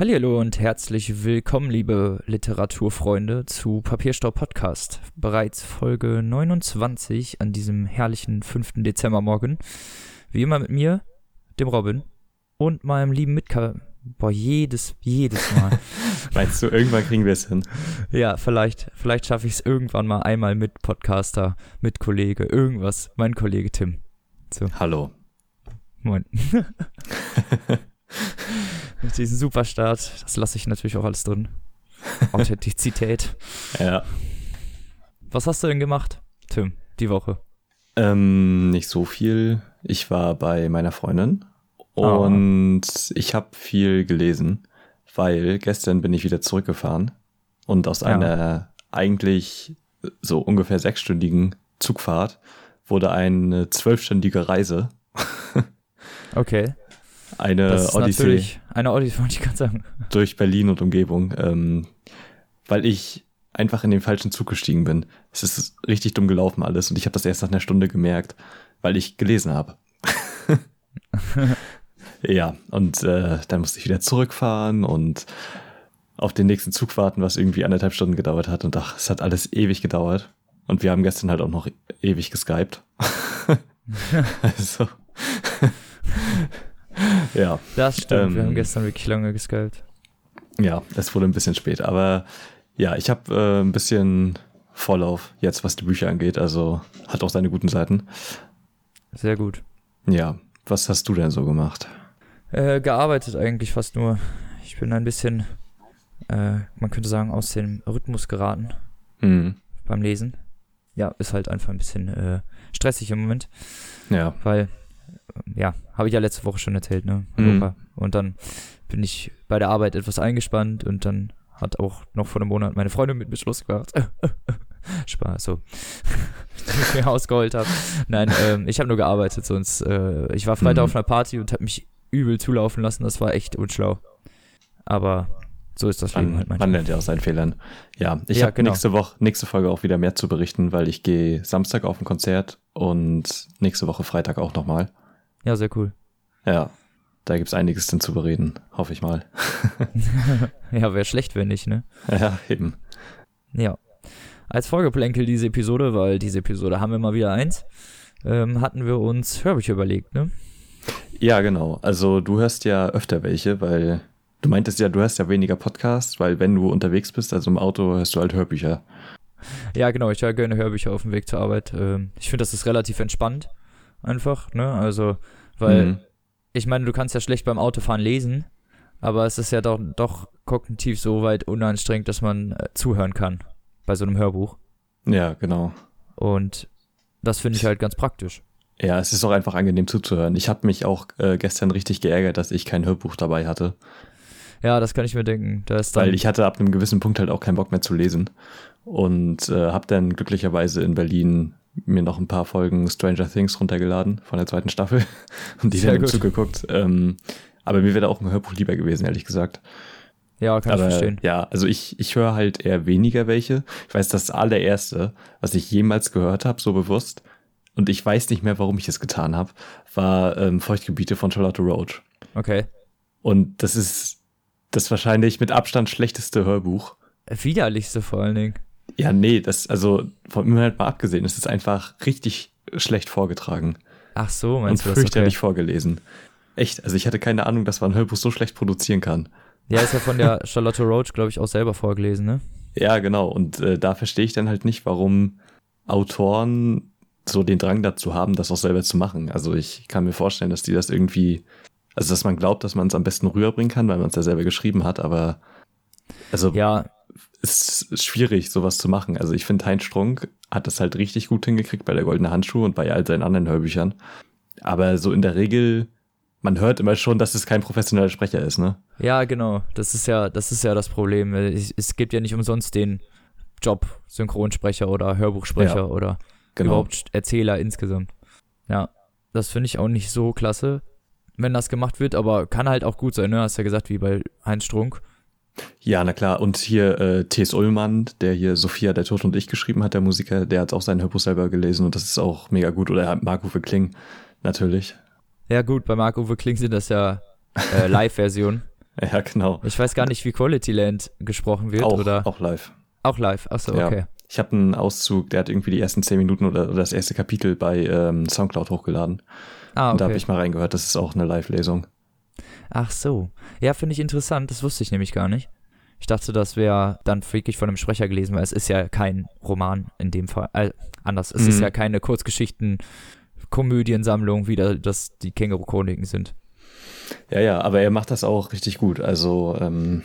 Hallo und herzlich willkommen, liebe Literaturfreunde, zu Papierstau Podcast. Bereits Folge 29 an diesem herrlichen 5. Dezembermorgen. Wie immer mit mir, dem Robin und meinem lieben Mitka. Boah, jedes, jedes Mal. Meinst du, irgendwann kriegen wir es hin? ja, vielleicht, vielleicht schaffe ich es irgendwann mal einmal mit Podcaster, mit Kollege, irgendwas. Mein Kollege Tim. So. Hallo. Moin. Mit diesem Superstart, das lasse ich natürlich auch alles drin. Authentizität. ja. Was hast du denn gemacht, Tim, die Woche? Ähm, nicht so viel. Ich war bei meiner Freundin und oh. ich habe viel gelesen, weil gestern bin ich wieder zurückgefahren und aus ja. einer eigentlich so ungefähr sechsstündigen Zugfahrt wurde eine zwölfstündige Reise. okay. Eine das ist Odyssee. Eine Odyssee, wollte ich gerade sagen. Durch Berlin und Umgebung. Ähm, weil ich einfach in den falschen Zug gestiegen bin. Es ist richtig dumm gelaufen alles und ich habe das erst nach einer Stunde gemerkt, weil ich gelesen habe. ja, und äh, dann musste ich wieder zurückfahren und auf den nächsten Zug warten, was irgendwie anderthalb Stunden gedauert hat. Und ach, es hat alles ewig gedauert. Und wir haben gestern halt auch noch ewig geskypt. also. ja. Das stimmt, ähm, wir haben gestern wirklich lange geskypt. Ja, es wurde ein bisschen spät, aber ja, ich habe äh, ein bisschen Vorlauf jetzt, was die Bücher angeht, also hat auch seine guten Seiten. Sehr gut. Ja, was hast du denn so gemacht? Äh, gearbeitet eigentlich fast nur. Ich bin ein bisschen, äh, man könnte sagen, aus dem Rhythmus geraten mhm. beim Lesen. Ja, ist halt einfach ein bisschen äh, stressig im Moment. Ja. Weil ja, habe ich ja letzte Woche schon erzählt, ne? Mhm. Und dann bin ich bei der Arbeit etwas eingespannt und dann hat auch noch vor einem Monat meine Freundin mit mir Schluss gemacht. Spaß, so. ich mir ausgeholt habe. Nein, ähm, ich habe nur gearbeitet, sonst, äh, ich war Freitag mhm. auf einer Party und habe mich übel zulaufen lassen. Das war echt unschlau. Aber so ist das Leben halt manchmal. Man lernt ja aus seinen Fehlern. Ja, ich ja, habe genau. nächste Woche, nächste Folge auch wieder mehr zu berichten, weil ich gehe Samstag auf ein Konzert und nächste Woche Freitag auch nochmal. Ja, sehr cool. Ja, da gibt es einiges dann zu bereden, hoffe ich mal. ja, wäre schlecht, wenn nicht, ne? Ja, eben. Ja. Als Folgeplänkel diese Episode, weil diese Episode haben wir mal wieder eins, ähm, hatten wir uns Hörbücher überlegt, ne? Ja, genau. Also du hörst ja öfter welche, weil du meintest ja, du hörst ja weniger Podcasts, weil wenn du unterwegs bist, also im Auto, hörst du halt Hörbücher. Ja, genau. Ich höre gerne Hörbücher auf dem Weg zur Arbeit. Ähm, ich finde, das ist relativ entspannt einfach, ne? Also, weil mhm. ich meine, du kannst ja schlecht beim Autofahren lesen, aber es ist ja doch, doch kognitiv so weit unanstrengend, dass man äh, zuhören kann bei so einem Hörbuch. Ja, genau. Und das finde ich halt ganz praktisch. Ja, es ist auch einfach angenehm zuzuhören. Ich habe mich auch äh, gestern richtig geärgert, dass ich kein Hörbuch dabei hatte. Ja, das kann ich mir denken. Weil ich hatte ab einem gewissen Punkt halt auch keinen Bock mehr zu lesen. Und äh, habe dann glücklicherweise in Berlin mir noch ein paar Folgen Stranger Things runtergeladen von der zweiten Staffel und die Sehr dann gut. zugeguckt. Ähm, aber mir wäre auch ein Hörbuch lieber gewesen, ehrlich gesagt. Ja, kann aber, ich verstehen. Ja, also ich, ich höre halt eher weniger welche. Ich weiß, das allererste, was ich jemals gehört habe, so bewusst, und ich weiß nicht mehr, warum ich es getan habe, war ähm, Feuchtgebiete von Charlotte Roach. Okay. Und das ist das wahrscheinlich mit Abstand schlechteste Hörbuch. Widerlichste vor allen Dingen. Ja, nee, das, also vom Inhalt mal abgesehen, es ist einfach richtig schlecht vorgetragen. Ach so, meinst und du das? fürchterlich okay. vorgelesen. Echt, also ich hatte keine Ahnung, dass man ein Hörbuch so schlecht produzieren kann. Ja, ist ja von der Charlotte Roach, glaube ich, auch selber vorgelesen, ne? Ja, genau. Und äh, da verstehe ich dann halt nicht, warum Autoren so den Drang dazu haben, das auch selber zu machen. Also ich kann mir vorstellen, dass die das irgendwie, also dass man glaubt, dass man es am besten rüberbringen kann, weil man es ja selber geschrieben hat, aber also ja, ist schwierig, sowas zu machen. Also ich finde, Heinz Strunk hat das halt richtig gut hingekriegt bei der Goldene Handschuh und bei all seinen anderen Hörbüchern. Aber so in der Regel, man hört immer schon, dass es kein professioneller Sprecher ist, ne? Ja, genau. Das ist ja, das ist ja das Problem. Es, gibt ja nicht umsonst den Job Synchronsprecher oder Hörbuchsprecher ja, oder genau. überhaupt Erzähler insgesamt. Ja, das finde ich auch nicht so klasse, wenn das gemacht wird, aber kann halt auch gut sein, ne? Hast ja gesagt, wie bei Heinz Strunk. Ja, na klar. Und hier äh, T.S. Ullmann, der hier Sophia, der Tod und ich geschrieben hat, der Musiker, der hat auch sein Hörbuch selber gelesen und das ist auch mega gut. Oder Marc-Uwe Kling, natürlich. Ja gut, bei Marc-Uwe Kling sind das ja äh, Live-Versionen. Ja, genau. Ich weiß gar nicht, wie Quality Land gesprochen wird, Auch, oder? auch live. Auch live. Achso, Ja. okay. Ich habe einen Auszug, der hat irgendwie die ersten zehn Minuten oder, oder das erste Kapitel bei ähm, Soundcloud hochgeladen. Ah, Und da habe okay. ich mal reingehört, das ist auch eine Live-Lesung. Ach so. Ja, finde ich interessant. Das wusste ich nämlich gar nicht. Ich dachte, das wäre dann wirklich von einem Sprecher gelesen, weil es ist ja kein Roman in dem Fall. Äh, anders. Es ist Mhm. ja keine Kurzgeschichten, Komödiensammlung, wie da, das die Känguru-Chroniken sind. Ja, ja, aber er macht das auch richtig gut. Also, ähm,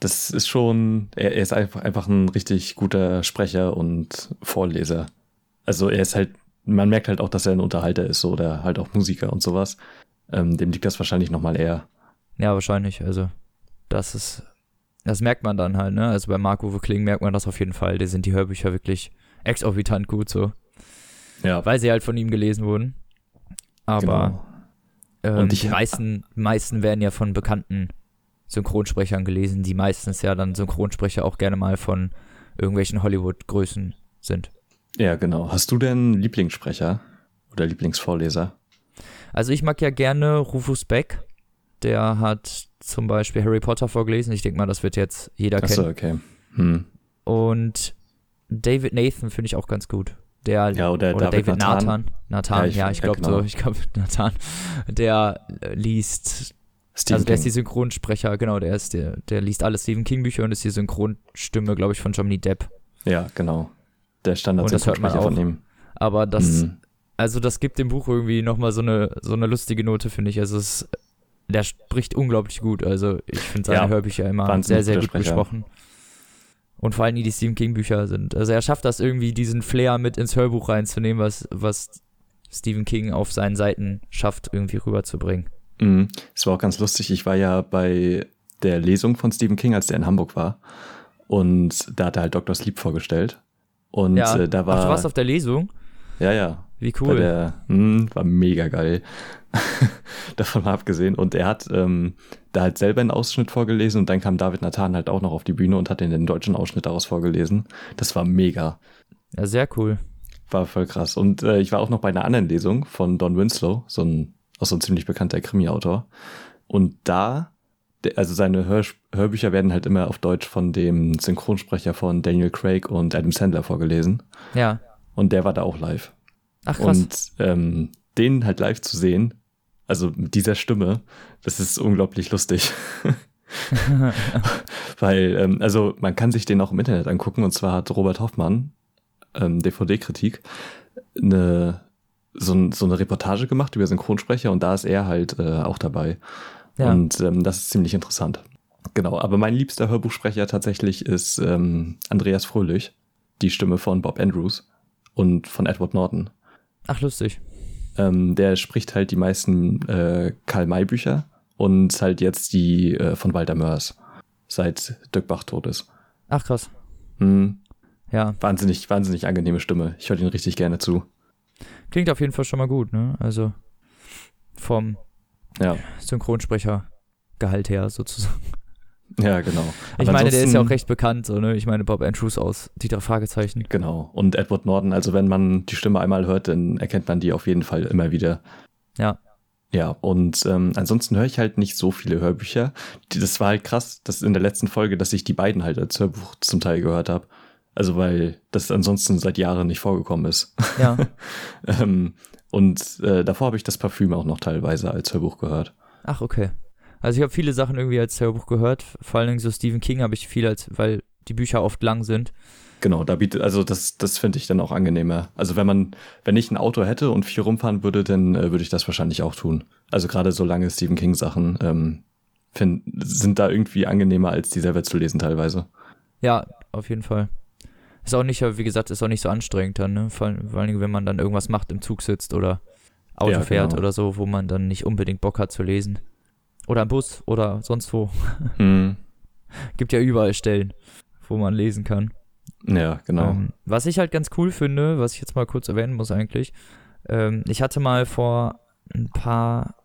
das ist schon, er, er ist einfach, einfach ein richtig guter Sprecher und Vorleser. Also, er ist halt, man merkt halt auch, dass er ein Unterhalter ist so, oder halt auch Musiker und sowas. Ähm, dem liegt das wahrscheinlich nochmal eher. Ja, wahrscheinlich. Also, das ist, das merkt man dann halt, ne? Also bei Marco Kling merkt man das auf jeden Fall. Da sind die Hörbücher wirklich exorbitant gut so, Ja, weil sie halt von ihm gelesen wurden. Aber genau. ähm, ich die meisten, meisten werden ja von bekannten Synchronsprechern gelesen, die meistens ja dann Synchronsprecher auch gerne mal von irgendwelchen Hollywood-Größen sind. Ja, genau. Hast du denn Lieblingssprecher oder Lieblingsvorleser? Also ich mag ja gerne Rufus Beck. Der hat zum Beispiel Harry Potter vorgelesen. Ich denke mal, das wird jetzt jeder kennen. Achso, okay. Hm. Und David Nathan finde ich auch ganz gut. Der, Ja, oder, oder David, David Nathan. Nathan. Nathan, Ja, ja, ich- ich, ja, glaube genau. so. Ich glaube, Nathan. Der äh, liest, Stephen also der ist King. die Synchronsprecher, genau, der ist der, der liest alle Stephen King Bücher und ist die Synchronstimme, glaube ich, von Johnny Depp. Ja, genau. Der Standard Und das hört man von ihm. Aber das, Mhm. also das gibt dem Buch irgendwie nochmal so eine, so eine lustige Note, finde ich. Also es, der spricht unglaublich gut. Also ich finde seine Ja, Hörbücher immer sehr, sehr gut Sprecher. gesprochen. Und vor allem die Stephen King Bücher sind. Also er schafft das irgendwie, diesen Flair mit ins Hörbuch reinzunehmen, was, was Stephen King auf seinen Seiten schafft, irgendwie rüberzubringen. Mhm. Es war auch ganz lustig. Ich war ja bei der Lesung von Stephen King, als der in Hamburg war. Und da hat er halt Dr. Sleep vorgestellt. Und ja, äh, da war. Ach, du warst auf der Lesung? ja, ja. Wie cool. der, mh, war mega geil. Davon mal abgesehen. Und er hat ähm, da halt selber einen Ausschnitt vorgelesen und dann kam David Nathan halt auch noch auf die Bühne und hat den deutschen Ausschnitt daraus vorgelesen. Das war mega. Ja, sehr cool. War voll krass. Und äh, ich war auch noch bei einer anderen Lesung von Don Winslow, so ein, auch so ein ziemlich bekannter Krimi-Autor. Und da, also seine Hör, Hörbücher werden halt immer auf Deutsch von dem Synchronsprecher von Daniel Craig und Adam Sandler vorgelesen. Ja. Und der war da auch live. Ach krass. Und ähm, den halt live zu sehen, also mit dieser Stimme, das ist unglaublich lustig. Weil, ähm, also man kann sich den auch im Internet angucken und zwar hat Robert Hoffmann, ähm, DVD-Kritik, eine, so, ein, so eine Reportage gemacht über Synchronsprecher und da ist er halt äh, auch dabei. Ja. Und ähm, das ist ziemlich interessant. Genau, aber mein liebster Hörbuchsprecher tatsächlich ist ähm, Andreas Fröhlich, die Stimme von Bob Andrews und von Edward Norton. Ach, lustig. Ähm, der spricht halt die meisten äh, Karl-May-Bücher und halt jetzt die äh, von Walter Mörs, seit Dirk Bach tot ist. Ach, krass. Hm, Ja. wahnsinnig, wahnsinnig angenehme Stimme. Ich höre ihn richtig gerne zu. Klingt auf jeden Fall schon mal gut, ne? Also vom Ja, Synchronsprecher-Gehalt her sozusagen. Ja, genau. Ich Aber meine, der ist ja auch recht bekannt, so, ne? Ich meine, Bob Andrews aus die drei Fragezeichen. Genau. Und Edward Norton, also wenn man die Stimme einmal hört, dann erkennt man die auf jeden Fall immer wieder. Ja. Ja, und ähm, ansonsten höre ich halt nicht so viele Hörbücher. Das war halt krass, dass in der letzten Folge, dass ich die beiden halt als Hörbuch zum Teil gehört habe. Also weil das ansonsten seit Jahren nicht vorgekommen ist. Ja. ähm, und äh, davor habe ich das Parfüm auch noch teilweise als Hörbuch gehört. Ach, okay. Also ich habe viele Sachen irgendwie als Hörbuch gehört. Vor allen Dingen so Stephen King habe ich viel als, weil die Bücher oft lang sind. Genau, da bietet, also das, das finde ich dann auch angenehmer. Also wenn man, wenn ich ein Auto hätte und viel rumfahren würde, dann äh, würde ich das wahrscheinlich auch tun. Also gerade so lange Stephen King Sachen ähm, find, sind da irgendwie angenehmer, als die selber zu lesen teilweise. Ja, auf jeden Fall. Ist auch nicht, wie gesagt, ist auch nicht so anstrengend dann, ne? Vor, vor allen Dingen, wenn man dann irgendwas macht, im Zug sitzt oder Auto Ja, fährt genau. oder so, wo man dann nicht unbedingt Bock hat zu lesen. Oder im Bus oder sonst wo. Hm. Gibt ja überall Stellen, wo man lesen kann. Ja, genau. Ähm, was ich halt ganz cool finde, was ich jetzt mal kurz erwähnen muss eigentlich, ähm, ich hatte mal vor ein paar,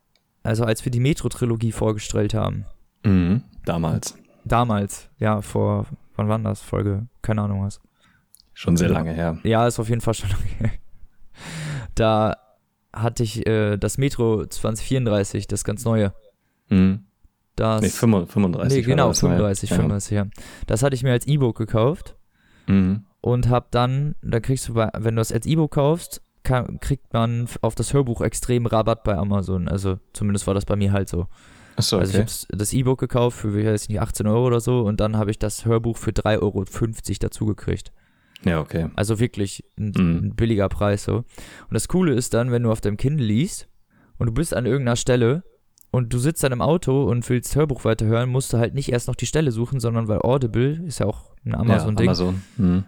also als wir die Metro-Trilogie vorgestellt haben, Mhm. Damals. damals, ja, vor, wann war das? Folge, keine Ahnung was. Schon sehr lange her. Ja, ist auf jeden Fall schon lange her. Da hatte ich äh, das Metro 2034, das ganz neue. Mhm. Das, nee, 35. nee, genau, das, ne? 35, ja. 35, ja. Das hatte ich mir als E-Book gekauft Mhm. und hab dann, da kriegst du, bei, wenn du das als E-Book kaufst, kann, kriegt man auf das Hörbuch extrem Rabatt bei Amazon. Also zumindest war das bei mir halt so. Achso, Also ich okay. habe das E-Book gekauft für, ich weiß nicht, 18 Euro oder so und dann habe ich das Hörbuch für 3,50 Euro dazu gekriegt. ja, okay. Also wirklich ein, Mhm. ein billiger Preis so. Und das Coole ist dann, wenn du auf deinem Kindle liest und du bist an irgendeiner Stelle und du sitzt dann im Auto und willst Hörbuch weiterhören, musst du halt nicht erst noch die Stelle suchen, sondern weil Audible ist ja auch ein ja, Amazon-Ding, Amazon. Mhm.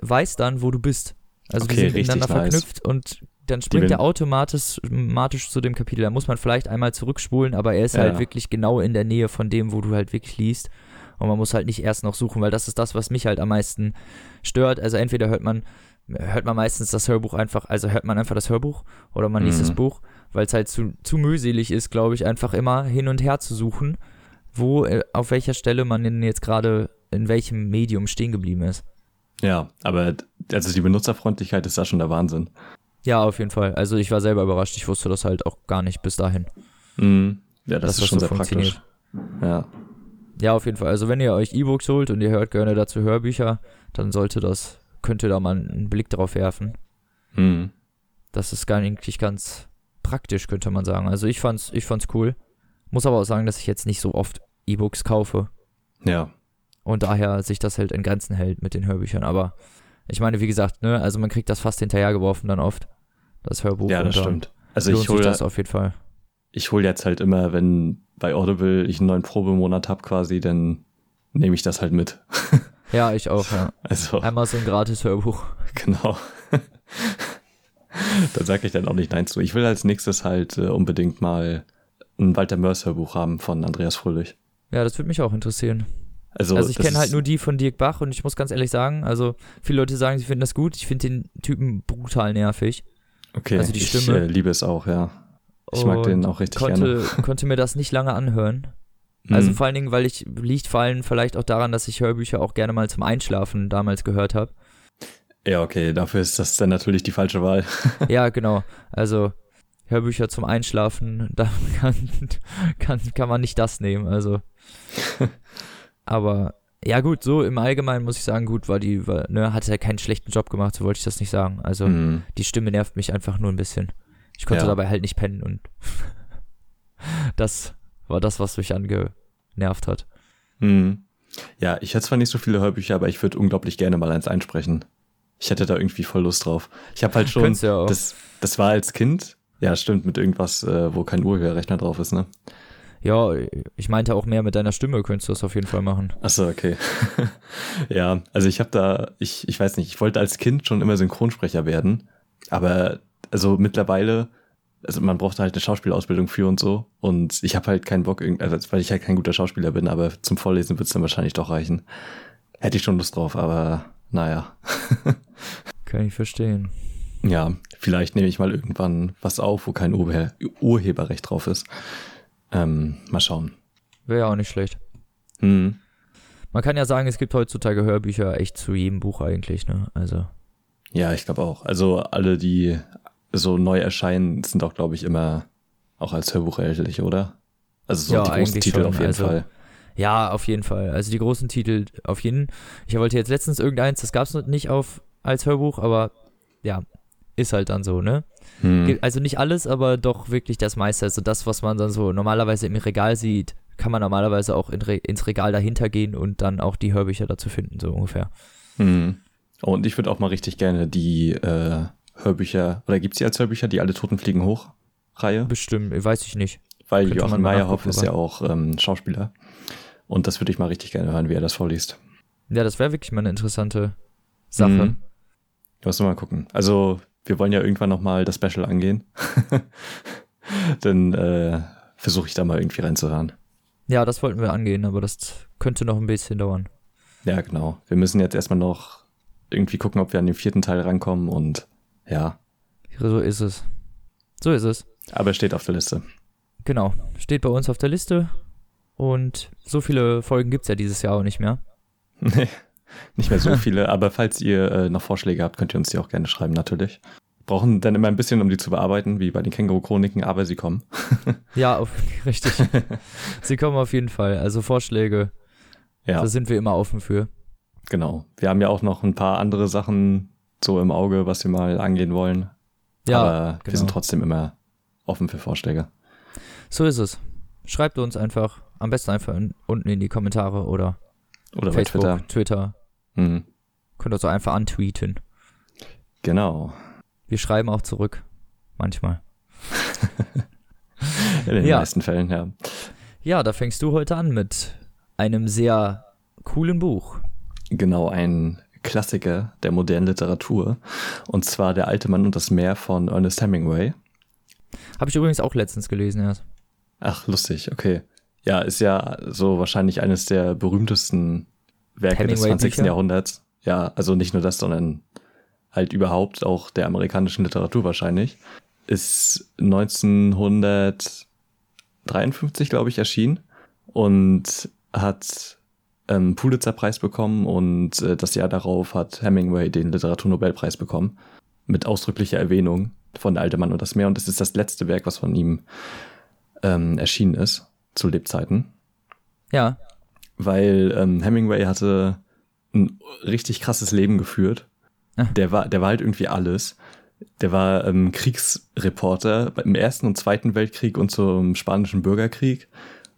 weiß dann, wo du bist. Also Okay, die sind miteinander nice. verknüpft und dann springt er automatisch, automatisch zu dem Kapitel. Da muss man vielleicht einmal zurückspulen, aber er ist Ja. halt wirklich genau in der Nähe von dem, wo du halt wirklich liest. Und man muss halt nicht erst noch suchen, weil das ist das, was mich halt am meisten stört. Also entweder hört man, hört man meistens das Hörbuch einfach, also hört man einfach das Hörbuch oder man liest Mhm. das Buch, weil es halt zu, zu mühselig ist, glaube ich, einfach immer hin und her zu suchen, wo, äh, auf welcher Stelle man denn jetzt gerade in welchem Medium stehen geblieben ist. Ja, aber also die Benutzerfreundlichkeit ist da schon der Wahnsinn. Ja, auf jeden Fall. Also ich war selber überrascht. Ich wusste das halt auch gar nicht bis dahin. Mhm. Ja, das, dass ist schon so sehr praktisch. Ja. Ja, auf jeden Fall. Also wenn ihr euch E-Books holt und ihr hört gerne dazu Hörbücher, dann sollte das, könnt ihr da mal einen Blick drauf werfen. Mhm. Das ist gar eigentlich ganz praktisch, könnte man sagen. Also ich fand's, ich fand's cool. Muss aber auch sagen, dass ich jetzt nicht so oft E-Books kaufe Ja. und daher sich das halt in Grenzen hält mit den Hörbüchern. Aber ich meine, wie gesagt, ne, also man kriegt das fast hinterhergeworfen dann oft, das Hörbuch. Ja, das stimmt. Also ich hole das auf jeden Fall. ich hol jetzt halt immer, wenn bei Audible ich einen neuen Probemonat habe quasi, dann nehme ich das halt mit. Ja, ich auch, ja. Also, Amazon gratis Hörbuch. genau. da sage ich dann auch nicht Nein zu. Ich will als nächstes halt äh, unbedingt mal ein Walter Mörs Hörbuch haben von Andreas Fröhlich. Ja, das würde mich auch interessieren. Also, Also ich kenne halt nur die von Dirk Bach und ich muss ganz ehrlich sagen, also viele Leute sagen, sie finden das gut. Ich finde den Typen brutal nervig. Okay, also die ich Stimme. äh, liebe es auch, ja. Ich mag Und den auch richtig konnte, gerne. konnte mir das nicht lange anhören. Also Mhm. vor allen Dingen, weil ich, liegt vor allem vielleicht auch daran, dass ich Hörbücher auch gerne mal zum Einschlafen damals gehört habe. Ja, okay, dafür ist das dann natürlich die falsche Wahl. ja, genau. Also Hörbücher zum Einschlafen, da kann, kann, kann man nicht das nehmen. Also. Aber ja gut, so im Allgemeinen muss ich sagen, gut, war die, war, ne, hat er keinen schlechten Job gemacht, so wollte ich das nicht sagen. Also Mhm. die Stimme nervt mich einfach nur ein bisschen. Ich konnte Ja. dabei halt nicht pennen und das war das, was mich angenervt hat. Mhm. Ja, ich hätte zwar nicht so viele Hörbücher, aber ich würde unglaublich gerne mal eins einsprechen. Ich hätte da irgendwie voll Lust drauf. Ich habe halt schon, ja das, das war als Kind, ja stimmt, mit irgendwas, äh, wo kein Urheberrechner drauf ist, ne? Ja, ich meinte auch mehr mit deiner Stimme könntest du das auf jeden Fall machen. Achso, okay. ja, also ich habe da, ich, ich weiß nicht, ich wollte als Kind schon immer Synchronsprecher werden, aber also mittlerweile, also man braucht halt eine Schauspielausbildung für und so und ich habe halt keinen Bock, also weil ich halt kein guter Schauspieler bin, aber zum Vorlesen wird's dann wahrscheinlich doch reichen. Hätte ich schon Lust drauf, aber naja. Kann ich verstehen. Ja, vielleicht nehme ich mal irgendwann was auf, wo kein Urhe Urheberrecht drauf ist. Ähm, mal schauen. Wäre ja auch nicht schlecht. Hm. Man kann ja sagen, es gibt heutzutage Hörbücher echt zu jedem Buch eigentlich, ne? Also, Ja, ich glaube auch. Also alle, die so neu erscheinen, sind auch, glaube ich, immer auch als Hörbuch erhältlich, oder? Also so Ja, die großen Titel schon. auf jeden Also, Fall. Ja, auf jeden Fall. Also die großen Titel auf jeden. Ich wollte jetzt letztens irgendeins, das gab's noch nicht auf als Hörbuch, aber ja, ist halt dann so, ne? Hm. Also nicht alles, aber doch wirklich das meiste. Also das, was man dann so normalerweise im Regal sieht, kann man normalerweise auch in Re ins Regal dahinter gehen und dann auch die Hörbücher dazu finden, so ungefähr. Hm. Und ich würde auch mal richtig gerne die äh, Hörbücher, oder gibt's die als Hörbücher, die alle Toten fliegen hoch Reihe? Bestimmt, weiß ich nicht. Weil könnte Joachim Meyerhoff ist ja auch ähm, Schauspieler. Und das würde ich mal richtig gerne hören, wie er das vorliest. Ja, das wäre wirklich mal eine interessante Sache. Mhm. Lass mal gucken. Also, wir wollen ja irgendwann nochmal das Special angehen. Dann äh, versuche ich da mal irgendwie reinzuhören. Ja, das wollten wir angehen, aber das könnte noch ein bisschen dauern. Ja, genau. Wir müssen jetzt erstmal noch irgendwie gucken, ob wir an den vierten Teil rankommen und ja, So ist es. So ist es. aber steht auf der Liste. Genau. Steht bei uns auf der Liste. Und so viele Folgen gibt's ja dieses Jahr auch nicht mehr. Nee, nicht mehr so viele, aber falls ihr äh, noch Vorschläge habt, könnt ihr uns die auch gerne schreiben, natürlich. brauchen dann immer ein bisschen, um die zu bearbeiten, wie bei den Känguru-Chroniken, aber sie kommen. ja, auf, richtig. sie kommen auf jeden Fall. Also Vorschläge, ja. da sind wir immer offen für. Genau. Wir haben ja auch noch ein paar andere Sachen so im Auge, was wir mal angehen wollen. Ja, aber genau. wir sind trotzdem immer offen für Vorschläge. So ist es. Schreibt uns einfach, am besten einfach in, unten in die Kommentare oder, oder Facebook, Twitter. Twitter. Mhm. Könnt ihr so einfach antweeten. Genau. Wir schreiben auch zurück. Manchmal. in den ja. meisten Fällen, ja. Ja, da fängst du heute an mit einem sehr coolen Buch. Genau, ein Klassiker der modernen Literatur. Und zwar Der alte Mann und das Meer von Ernest Hemingway. Habe ich übrigens auch letztens gelesen erst. Ach, lustig, okay. Ja, ist ja so wahrscheinlich eines der berühmtesten Werke Hemingway des 20. Bücher? Jahrhunderts. Ja, also nicht nur das, sondern halt überhaupt auch der amerikanischen Literatur wahrscheinlich. Ist 1953, glaube ich, erschienen und hat einen ähm, Pulitzer-Preis bekommen und äh, das Jahr darauf hat Hemingway den Literaturnobelpreis bekommen. Mit ausdrücklicher Erwähnung von Der alte Mann und das Meer. Und das ist das letzte Werk, was von ihm ähm, erschienen ist, zu Lebzeiten. Ja. Weil ähm, Hemingway hatte ein richtig krasses Leben geführt. Der war, der war halt irgendwie alles. Der war ähm, Kriegsreporter im Ersten und Zweiten Weltkrieg und zum Spanischen Bürgerkrieg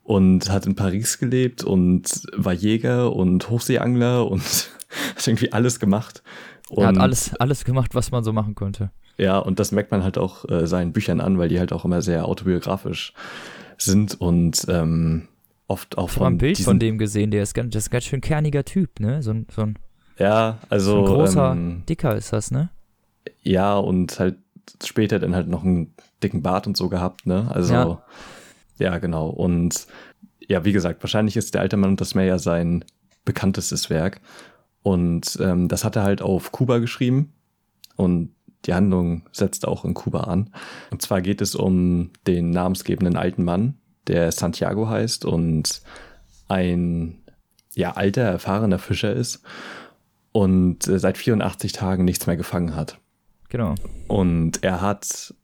und hat in Paris gelebt und war Jäger und Hochseeangler und hat irgendwie alles gemacht. Und er hat alles, alles gemacht, was man so machen konnte. Ja, und das merkt man halt auch äh, seinen Büchern an, weil die halt auch immer sehr autobiografisch sind und ähm, oft auch ich von. Ich habe ein Bild von dem gesehen, der ist ganz, das ist ganz schön kerniger Typ, ne? So ein, so ein, ja, also. So ein großer, ähm, dicker ist das, ne? Ja, und halt später dann halt noch einen dicken Bart und so gehabt, ne? Also. Ja ja, genau. Und ja, wie gesagt, wahrscheinlich ist der alte Mann und das Meer ja sein bekanntestes Werk. Und ähm, das hat er halt auf Kuba geschrieben. Und die Handlung setzt auch in Kuba an. Und zwar geht es um den namensgebenden alten Mann, der Santiago heißt und ein ja alter, erfahrener Fischer ist und äh, seit 84 Tagen nichts mehr gefangen hat. Genau. Und er hat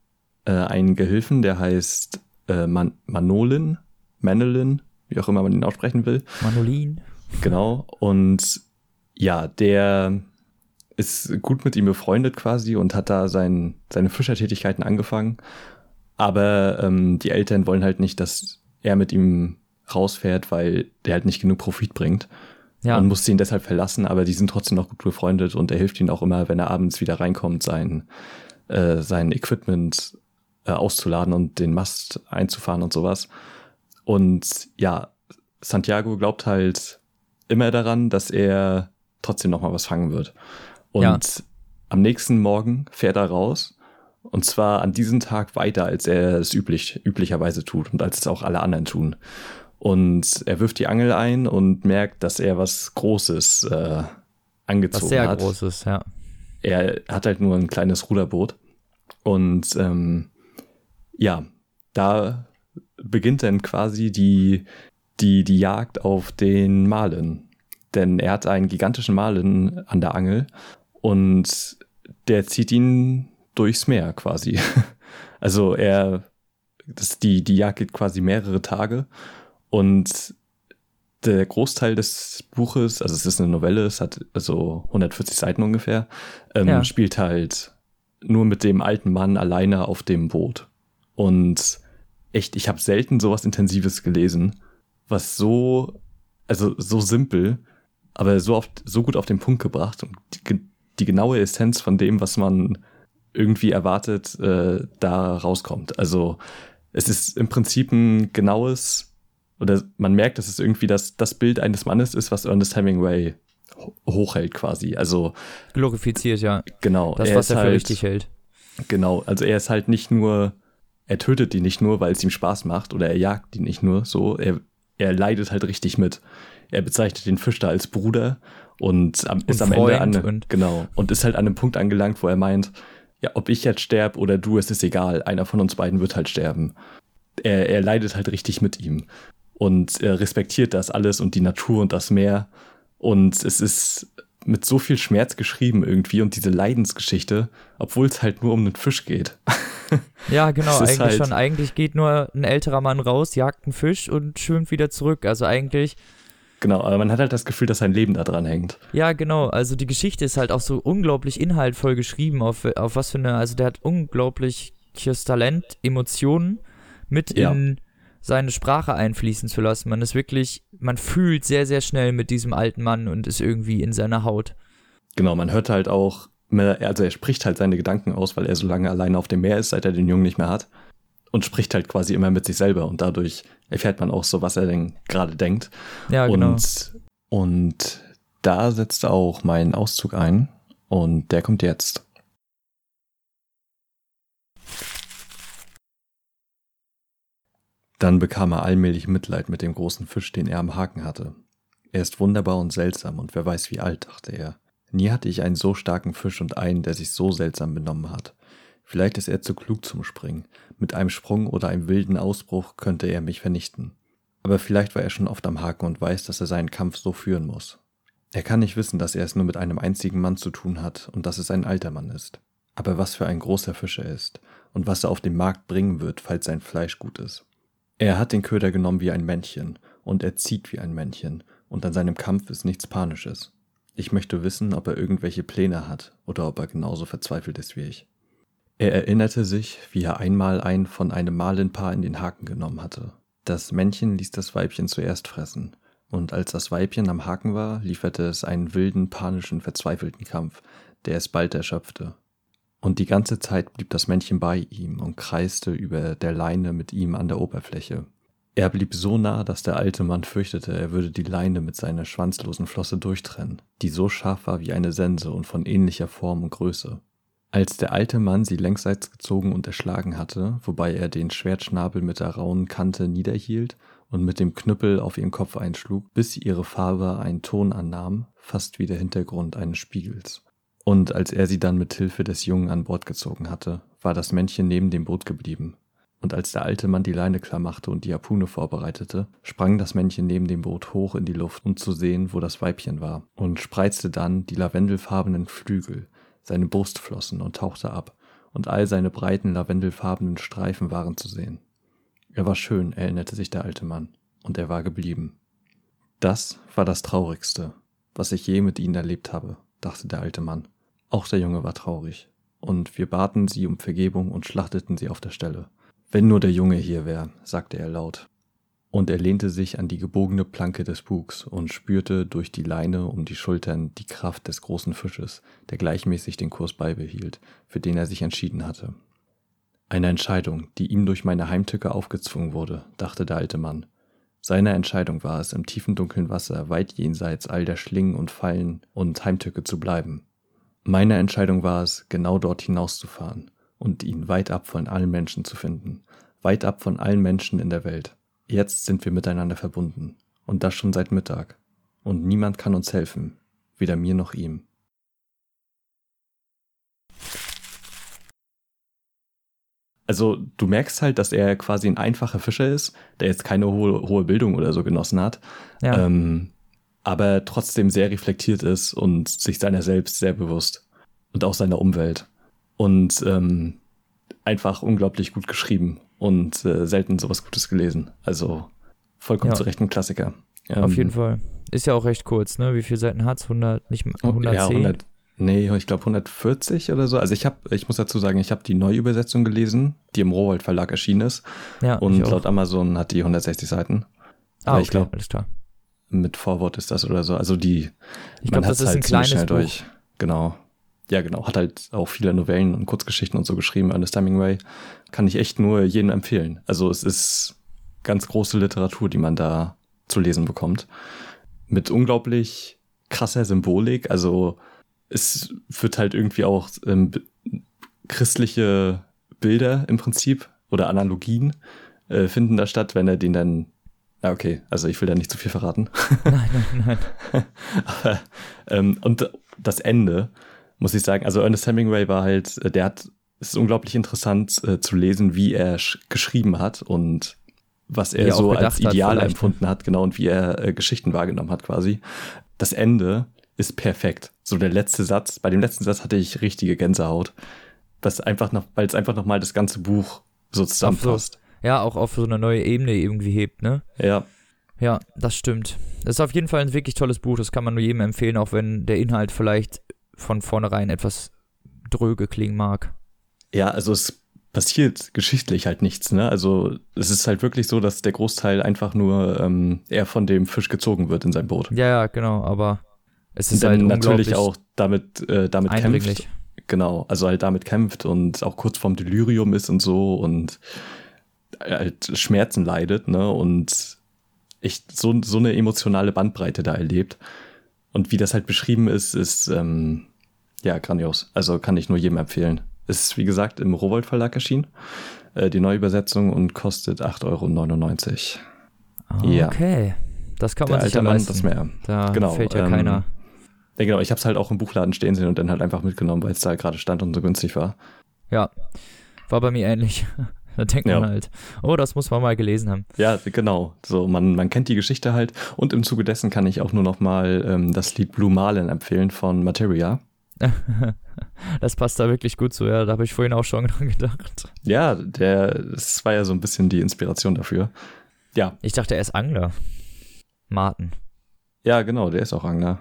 äh, einen Gehilfen, der heißt äh, Man Manolin, Manolin, wie auch immer man ihn aussprechen will. Manolin. Genau. Und ja, der ist gut mit ihm befreundet quasi und hat da sein, seine Fischertätigkeiten angefangen. Aber ähm, die Eltern wollen halt nicht, dass er mit ihm rausfährt, weil der halt nicht genug Profit bringt. Ja. Und musste ihn deshalb verlassen, aber die sind trotzdem noch gut befreundet und er hilft ihnen auch immer, wenn er abends wieder reinkommt, sein, äh, sein Equipment äh, auszuladen und den Mast einzufahren und sowas. Und ja, Santiago glaubt halt immer daran, dass er trotzdem noch mal was fangen wird. Und ja. am nächsten Morgen fährt er raus und zwar an diesem Tag weiter, als er es üblich, üblicherweise tut und als es auch alle anderen tun. Und er wirft die Angel ein und merkt, dass er was Großes äh, angezogen was sehr hat. Sehr Großes, ja. Er hat halt nur ein kleines Ruderboot und ähm, ja, da beginnt dann quasi die, die, die Jagd auf den Malen. Denn er hat einen gigantischen Malen an der Angel und der zieht ihn durchs Meer quasi. Also er, das, die, die Jagd geht quasi mehrere Tage und der Großteil des Buches, also es ist eine Novelle, es hat also 140 Seiten ungefähr, ähm, ja. spielt halt nur mit dem alten Mann alleine auf dem Boot. Und echt, ich habe selten sowas Intensives gelesen, was so, also so simpel, aber so oft, so gut auf den Punkt gebracht und die, genaue Essenz von dem, was man irgendwie erwartet, äh, da rauskommt. Also es ist im Prinzip ein genaues, oder man merkt, dass es irgendwie das, das Bild eines Mannes ist, was Ernest Hemingway hochhält quasi. Also glorifiziert, ja. Genau. Das, was er für halt, richtig hält. Genau. Also er ist halt nicht nur er tötet die nicht nur, weil es ihm Spaß macht oder er jagt die nicht nur so, er, er leidet halt richtig mit. Er bezeichnet den Fisch da als Bruder und, am, und ist am Ende an, und genau und ist halt an einem Punkt angelangt, wo er meint, ja, ob ich jetzt sterbe oder du, es ist egal, einer von uns beiden wird halt sterben. Er, er leidet halt richtig mit ihm und er respektiert das alles und die Natur und das Meer und es ist mit so viel Schmerz geschrieben irgendwie und diese Leidensgeschichte, obwohl es halt nur um einen Fisch geht. Ja, genau, eigentlich halt schon. Eigentlich geht nur ein älterer Mann raus, jagt einen Fisch und schwimmt wieder zurück. Also eigentlich. Genau, aber man hat halt das Gefühl, dass sein Leben da dran hängt. Ja, genau. Also die Geschichte ist halt auch so unglaublich inhaltvoll geschrieben, auf, auf was für eine, also der hat unglaubliches Talent, Emotionen mit ja. in seine Sprache einfließen zu lassen. Man ist wirklich, man fühlt sehr, sehr schnell mit diesem alten Mann und ist irgendwie in seiner Haut. Genau, man hört halt auch, also er spricht halt seine Gedanken aus, weil er so lange alleine auf dem Meer ist, seit er den Jungen nicht mehr hat. Und spricht halt quasi immer mit sich selber und dadurch erfährt man auch so, was er denn gerade denkt. Ja, genau. Und, und da setzt auch mein Auszug ein und der kommt jetzt. Dann bekam er allmählich Mitleid mit dem großen Fisch, den er am Haken hatte. Er ist wunderbar und seltsam und wer weiß wie alt, dachte er. Nie hatte ich einen so starken Fisch und einen, der sich so seltsam benommen hat. Vielleicht ist er zu klug zum Springen. Mit einem Sprung oder einem wilden Ausbruch könnte er mich vernichten. Aber vielleicht war er schon oft am Haken und weiß, dass er seinen Kampf so führen muss. Er kann nicht wissen, dass er es nur mit einem einzigen Mann zu tun hat und dass es ein alter Mann ist. Aber was für ein großer Fisch er ist und was er auf den Markt bringen wird, falls sein Fleisch gut ist. Er hat den Köder genommen wie ein Männchen und er zieht wie ein Männchen und an seinem Kampf ist nichts Panisches. Ich möchte wissen, ob er irgendwelche Pläne hat oder ob er genauso verzweifelt ist wie ich. Er erinnerte sich, wie er einmal ein von einem Malenpaar in den Haken genommen hatte. Das Männchen ließ das Weibchen zuerst fressen, und als das Weibchen am Haken war, lieferte es einen wilden, panischen, verzweifelten Kampf, der es bald erschöpfte. Und die ganze Zeit blieb das Männchen bei ihm und kreiste über der Leine mit ihm an der Oberfläche. Er blieb so nah, dass der alte Mann fürchtete, er würde die Leine mit seiner schwanzlosen Flosse durchtrennen, die so scharf war wie eine Sense und von ähnlicher Form und Größe. Als der alte Mann sie längsseits gezogen und erschlagen hatte, wobei er den Schwertschnabel mit der rauen Kante niederhielt und mit dem Knüppel auf ihren Kopf einschlug, bis ihre Farbe einen Ton annahm, fast wie der Hintergrund eines Spiegels. Und als er sie dann mit Hilfe des Jungen an Bord gezogen hatte, war das Männchen neben dem Boot geblieben. Und als der alte Mann die Leine klar machte und die Harpune vorbereitete, sprang das Männchen neben dem Boot hoch in die Luft, um zu sehen, wo das Weibchen war, und spreizte dann die lavendelfarbenen Flügel, seine Brustflossen und tauchte ab, und all seine breiten lavendelfarbenen Streifen waren zu sehen. Er war schön, erinnerte sich der alte Mann, und er war geblieben. Das war das Traurigste, was ich je mit ihnen erlebt habe, dachte der alte Mann. Auch der Junge war traurig, und wir baten sie um Vergebung und schlachteten sie auf der Stelle. Wenn nur der Junge hier wäre, sagte er laut. Und er lehnte sich an die gebogene Planke des Bugs und spürte durch die Leine um die Schultern die Kraft des großen Fisches, der gleichmäßig den Kurs beibehielt, für den er sich entschieden hatte. Eine Entscheidung, die ihm durch meine Heimtücke aufgezwungen wurde, dachte der alte Mann. Seine Entscheidung war es, im tiefen dunklen Wasser weit jenseits all der Schlingen und Fallen und Heimtücke zu bleiben. Meine Entscheidung war es, genau dort hinauszufahren und ihn weit ab von allen Menschen zu finden, weit ab von allen Menschen in der Welt. Jetzt sind wir miteinander verbunden, und das schon seit Mittag, und niemand kann uns helfen, weder mir noch ihm. Also du merkst halt, dass er quasi ein einfacher Fischer ist, der jetzt keine hohe, hohe Bildung oder so genossen hat. Ja. Ähm, aber trotzdem sehr reflektiert ist und sich seiner selbst sehr bewusst und auch seiner Umwelt. Und ähm, einfach unglaublich gut geschrieben und äh, selten sowas Gutes gelesen. Also vollkommen ja. zu Recht ein Klassiker. Ähm, Auf jeden Fall. Ist ja auch recht kurz, ne? Wie viele Seiten hat's? 100, nicht 110? Ja, 100, nee, ich glaube 140 oder so. Also ich habe, ich muss dazu sagen, ich habe die Neuübersetzung gelesen, die im Rowold Verlag erschienen ist. Ja, und laut Amazon hat die 160 Seiten. Ah, okay, ich glaube, alles klar mit Vorwort ist das oder so. Also die, ich glaube, das ist halt ein kleines schnell Buch. durch. Genau. Ja, genau. Hat halt auch viele Novellen und Kurzgeschichten und so geschrieben. Ernest Hemingway kann ich echt nur jedem empfehlen. Also es ist ganz große Literatur, die man da zu lesen bekommt. Mit unglaublich krasser Symbolik. Also es wird halt irgendwie auch ähm, christliche Bilder im Prinzip oder Analogien äh, finden da statt, wenn er den dann ja, okay. Also ich will da nicht zu viel verraten. Nein, nein, nein. Aber, ähm, und das Ende, muss ich sagen, also Ernest Hemingway war halt, äh, der hat, es ist unglaublich interessant äh, zu lesen, wie er geschrieben hat und was er, er so als ideal hat empfunden hat, genau, und wie er äh, Geschichten wahrgenommen hat quasi. Das Ende ist perfekt. So der letzte Satz, bei dem letzten Satz hatte ich richtige Gänsehaut. Das einfach noch, weil es einfach nochmal das ganze Buch so zusammenfasst. So, ja, auch auf so eine neue Ebene irgendwie hebt, ne? Ja. Ja, das stimmt. Das ist auf jeden Fall ein wirklich tolles Buch, das kann man nur jedem empfehlen, auch wenn der Inhalt vielleicht von vornherein etwas dröge klingen mag. Ja, also es passiert geschichtlich halt nichts, ne? Also es ist halt wirklich so, dass der Großteil einfach nur ähm, eher von dem Fisch gezogen wird in sein Boot. Ja, ja, genau, aber es ist und halt dann natürlich auch damit, äh, damit kämpft. Genau, also halt damit kämpft und auch kurz vorm Delirium ist und so und halt Schmerzen leidet, ne? Und echt so, so eine emotionale Bandbreite da erlebt. Und wie das halt beschrieben ist, ist ähm, ja grandios. Also kann ich nur jedem empfehlen. Ist, wie gesagt, im Rowold Verlag erschienen. Äh, die Neuübersetzung und kostet 8,99 Euro. Ja. Okay. Das kann man Der sich ja leisten. das Meer. Da Genau, fällt ja ähm, keiner. Ja, genau. Ich habe es halt auch im Buchladen stehen sehen und dann halt einfach mitgenommen, weil es da gerade stand und so günstig war. Ja. War bei mir ähnlich. Da denkt man Ja. halt, oh, das muss man mal gelesen haben. Ja, genau. So, man, man kennt die Geschichte halt. Und im Zuge dessen kann ich auch nur noch mal ähm, das Lied Blue Marlin empfehlen von Materia. das passt da wirklich gut zu, ja. Da habe ich vorhin auch schon dran gedacht. Ja, der, das war ja so ein bisschen die Inspiration dafür. Ja, Ich dachte, er ist Angler. Martin. ja, genau, der ist auch Angler.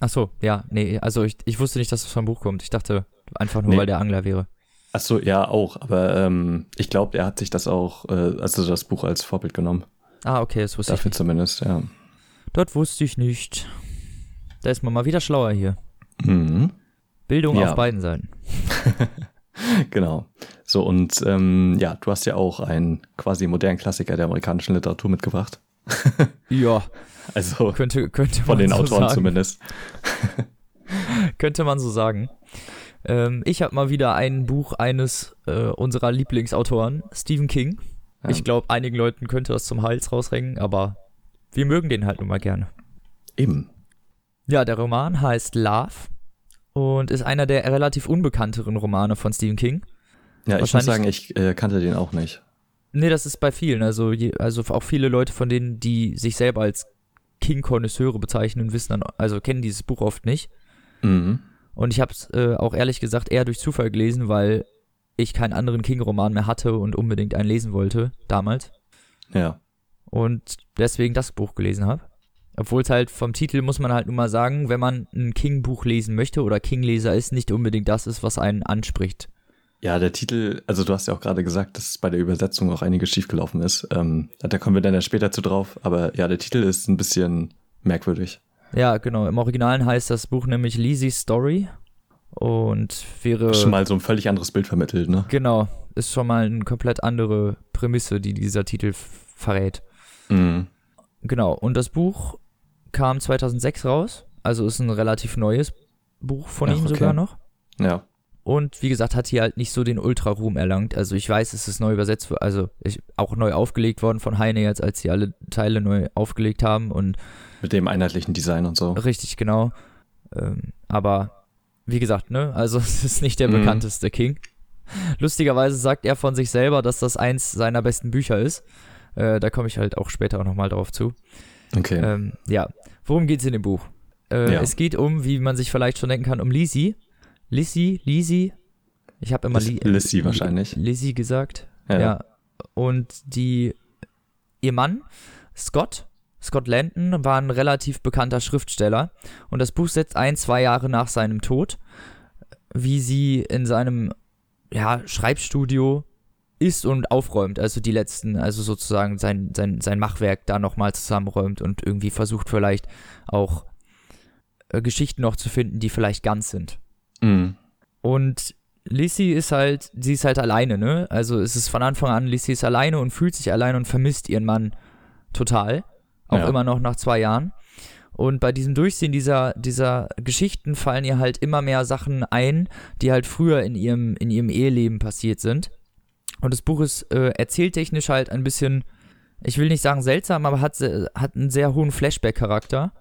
Ach so, ja, nee, also ich, ich wusste nicht, dass es vom Buch kommt. Ich dachte einfach nur, Nee. weil der Angler wäre. Ach so, ja, auch. Aber ähm, ich glaube, er hat sich das auch, äh, also das Buch als Vorbild genommen. Ah, okay, das wusste ich Dafür zumindest, ja. Dort wusste ich nicht. Da ist man mal wieder schlauer hier. Mhm. Bildung Ja. auf beiden Seiten. Genau. So, und ähm, ja, du hast ja auch einen quasi modernen Klassiker der amerikanischen Literatur mitgebracht. Ja, Also könnte, könnte von man den so Autoren sagen. zumindest. Könnte man so sagen. Ähm, ich habe mal wieder ein Buch eines äh, unserer Lieblingsautoren, Stephen King. Ja. Ich glaube, einigen Leuten könnte das zum Hals rausrengen, aber wir mögen den halt nun mal gerne. Eben. Ja, der Roman heißt Love und ist einer der relativ unbekannteren Romane von Stephen King. Ja, ich muss sagen, ich äh, kannte den auch nicht. Nee, das ist bei vielen. Also, je, also auch viele Leute von denen, die sich selber als King-Konnoisseure bezeichnen, wissen dann, also kennen dieses Buch oft nicht. Mhm. Und ich habe es äh, auch ehrlich gesagt eher durch Zufall gelesen, weil ich keinen anderen King-Roman mehr hatte und unbedingt einen lesen wollte, damals. Ja. Und deswegen das Buch gelesen habe. Obwohl es halt vom Titel muss man halt nun mal sagen, wenn man ein King-Buch lesen möchte oder King-Leser ist, nicht unbedingt das ist, was einen anspricht. Ja, der Titel, also du hast ja auch gerade gesagt, dass bei der Übersetzung auch einiges schiefgelaufen ist. Ähm, da kommen wir dann ja später zu drauf. Aber ja, der Titel ist ein bisschen merkwürdig. Ja, genau. Im Originalen heißt das Buch nämlich Lizzie's Story und wäre Schon mal so ein völlig anderes Bild vermittelt, ne? genau ist schon mal eine komplett andere Prämisse, die dieser Titel verrät. Mhm. Genau. Und das Buch kam 2006 raus, also ist ein relativ neues Buch von Ach, ihm okay. sogar noch. Ja. Und wie gesagt, hat hier halt nicht so den Ultra-Ruhm erlangt. Also ich weiß, es ist neu übersetzt, also ich, auch neu aufgelegt worden von Heine jetzt, als sie alle Teile neu aufgelegt haben und Mit dem einheitlichen Design und so. richtig genau. Ähm, aber wie gesagt, ne, also es ist nicht der Mhm. bekannteste King. Lustigerweise sagt er von sich selber, dass das eins seiner besten Bücher ist. Äh, da komme ich halt auch später auch nochmal drauf zu. Okay. Ähm, ja, worum geht's in dem Buch? Äh, Ja. Es geht um, wie man sich vielleicht schon denken kann, um Lizzie. Lizzie, Lizzie. Ich habe immer Li Lizzie wahrscheinlich. Lizzie gesagt. Ja. Ja. Und die, ihr Mann, Scott, Scott Landon, war ein relativ bekannter Schriftsteller. Und das Buch setzt ein, zwei Jahre nach seinem Tod, wie sie in seinem ja, Schreibstudio ist und aufräumt, also die letzten, also sozusagen sein, sein, sein Machwerk da nochmal zusammenräumt und irgendwie versucht vielleicht auch äh, Geschichten noch zu finden, die vielleicht ganz sind. Mhm. Und Lissy ist halt, sie ist halt alleine, ne? Also es ist von Anfang an, Lissy ist alleine und fühlt sich alleine und vermisst ihren Mann total. Auch Ja. immer noch nach zwei Jahren. Und bei diesem Durchsehen dieser, dieser Geschichten fallen ihr halt immer mehr Sachen ein, die halt früher in ihrem, in ihrem Eheleben passiert sind. Und das Buch ist äh, erzähltechnisch halt ein bisschen, ich will nicht sagen seltsam, aber hat, hat einen sehr hohen Flashback-Charakter.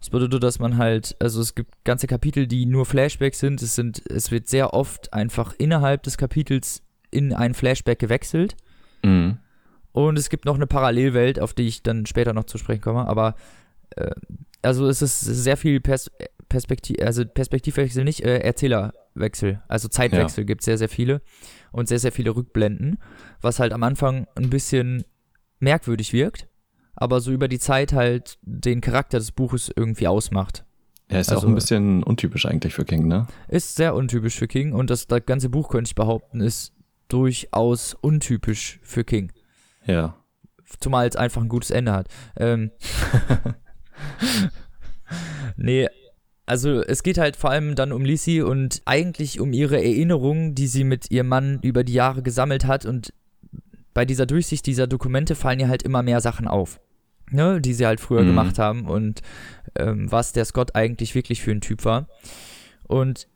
Das bedeutet, dass man halt, also es gibt ganze Kapitel, die nur Flashbacks sind. Es sind, es wird sehr oft einfach innerhalb des Kapitels in ein Flashback gewechselt. Mhm. Und es gibt noch eine Parallelwelt, auf die ich dann später noch zu sprechen komme. Aber äh, also es ist sehr viel Pers Perspektiv, also Perspektivwechsel nicht, äh, Erzählerwechsel. Also Zeitwechsel ja. gibt es sehr, sehr viele und sehr, sehr viele Rückblenden, was halt am Anfang ein bisschen merkwürdig wirkt, aber so über die Zeit halt den Charakter des Buches irgendwie ausmacht. Er ist also, auch ein bisschen untypisch eigentlich für King, ne? Ist sehr untypisch für King und das, das ganze Buch, könnte ich behaupten, ist durchaus untypisch für King. Ja. Zumal es einfach ein gutes Ende hat. Ähm, nee, also es geht halt vor allem dann um Lissy und eigentlich um ihre Erinnerungen, die sie mit ihrem Mann über die Jahre gesammelt hat und bei dieser Durchsicht dieser Dokumente fallen ihr halt immer mehr Sachen auf, ne, die sie halt früher mhm. gemacht haben und ähm, was der Scott eigentlich wirklich für ein Typ war. Und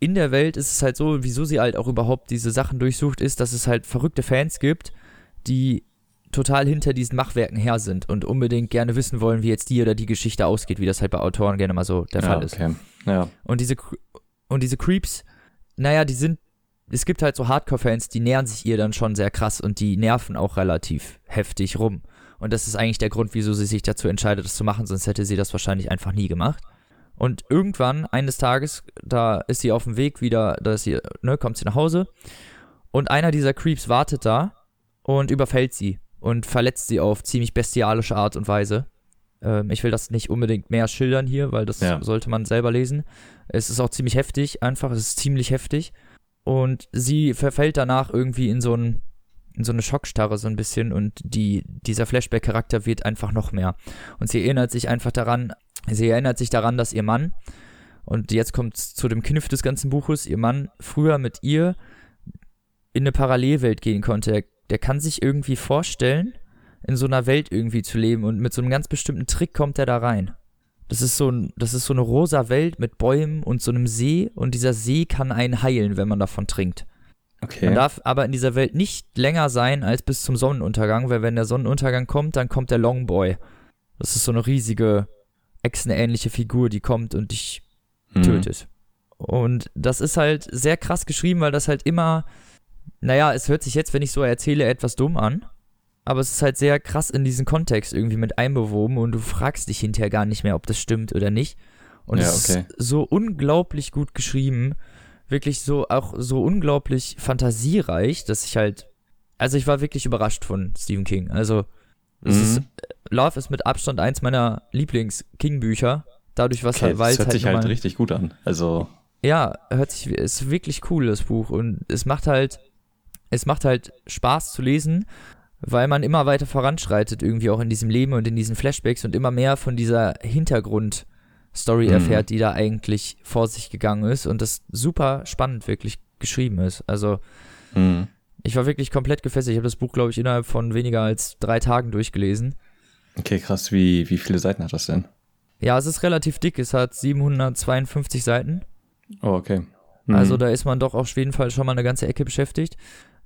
in der Welt ist es halt so, wieso sie halt auch überhaupt diese Sachen durchsucht, ist, dass es halt verrückte Fans gibt, die total hinter diesen Machwerken her sind und unbedingt gerne wissen wollen, wie jetzt die oder die Geschichte ausgeht, wie das halt bei Autoren gerne mal so der ja, Fall ist. Okay. Ja. Und diese und diese Creeps, naja, die sind, es gibt halt so Hardcore-Fans, die nähern sich ihr dann schon sehr krass und die nerven auch relativ heftig rum. Und das ist eigentlich der Grund, wieso sie sich dazu entscheidet, das zu machen, sonst hätte sie das wahrscheinlich einfach nie gemacht. Und irgendwann, eines Tages, da ist sie auf dem Weg wieder, da ist sie, ne, kommt sie nach Hause und einer dieser Creeps wartet da und überfällt sie und verletzt sie auf ziemlich bestialische Art und Weise. Ähm, ich will das nicht unbedingt mehr schildern hier, weil das ja. sollte man selber lesen. Es ist auch ziemlich heftig, einfach, es ist ziemlich heftig. Und sie verfällt danach irgendwie in so, ein, in so eine Schockstarre so ein bisschen und die, dieser Flashback-Charakter wird einfach noch mehr. Und sie erinnert sich einfach daran, sie erinnert sich daran, dass ihr Mann, und jetzt kommt es zu dem Kniff des ganzen Buches, ihr Mann früher mit ihr in eine Parallelwelt gehen konnte. Er der kann sich irgendwie vorstellen, in so einer Welt irgendwie zu leben und mit so einem ganz bestimmten Trick kommt er da rein. Das ist so ein, das ist so eine rosa Welt mit Bäumen und so einem See und dieser See kann einen heilen, wenn man davon trinkt. Okay. Man darf aber in dieser Welt nicht länger sein als bis zum Sonnenuntergang, weil wenn der Sonnenuntergang kommt, dann kommt der Longboy. Das ist so eine riesige, echsenähnliche Figur, die kommt und dich hm. tötet. Und das ist halt sehr krass geschrieben, weil das halt immer naja, es hört sich jetzt, wenn ich so erzähle, etwas dumm an. Aber es ist halt sehr krass in diesen Kontext irgendwie mit einbewoben und du fragst dich hinterher gar nicht mehr, ob das stimmt oder nicht. Und ja, es okay. ist so unglaublich gut geschrieben, wirklich so auch so unglaublich fantasiereich, dass ich halt, also ich war wirklich überrascht von Stephen King. Also mhm. ist, Love ist mit Abstand eins meiner Lieblings-King-Bücher. Dadurch, was okay, halt, weil es hört halt sich halt richtig gut an. Also ja, hört sich, ist wirklich cool das Buch und es macht halt es macht halt Spaß zu lesen, weil man immer weiter voranschreitet, irgendwie auch in diesem Leben und in diesen Flashbacks und immer mehr von dieser Hintergrundstory mhm. erfährt, die da eigentlich vor sich gegangen ist und das super spannend wirklich geschrieben ist. Also, mhm. ich war wirklich komplett gefesselt. Ich habe das Buch, glaube ich, innerhalb von weniger als drei Tagen durchgelesen. Okay, krass. Wie, wie viele Seiten hat das denn? Ja, es ist relativ dick. Es hat 752 Seiten. Oh, okay. Mhm. Also da ist man doch auf jeden Fall schon mal eine ganze Ecke beschäftigt.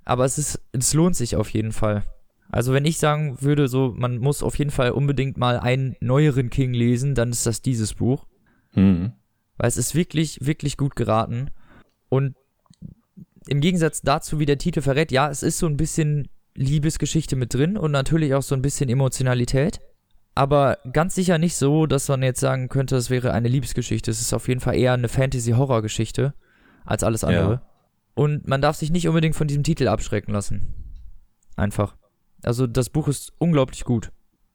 Aber es ist, es lohnt sich auf jeden Fall. Also wenn ich sagen würde, so, man muss auf jeden Fall unbedingt mal einen neueren King lesen, dann ist das dieses Buch. Mhm. Weil es ist wirklich, wirklich gut geraten. Und im Gegensatz dazu, wie der Titel verrät, ja, es ist so ein bisschen Liebesgeschichte mit drin und natürlich auch so ein bisschen Emotionalität. Aber ganz sicher nicht so, dass man jetzt sagen könnte, es wäre eine Liebesgeschichte. Es ist auf jeden Fall eher eine Fantasy-Horror-Geschichte als alles andere. Ja. Und man darf sich nicht unbedingt von diesem Titel abschrecken lassen. Einfach. Also das Buch ist unglaublich gut.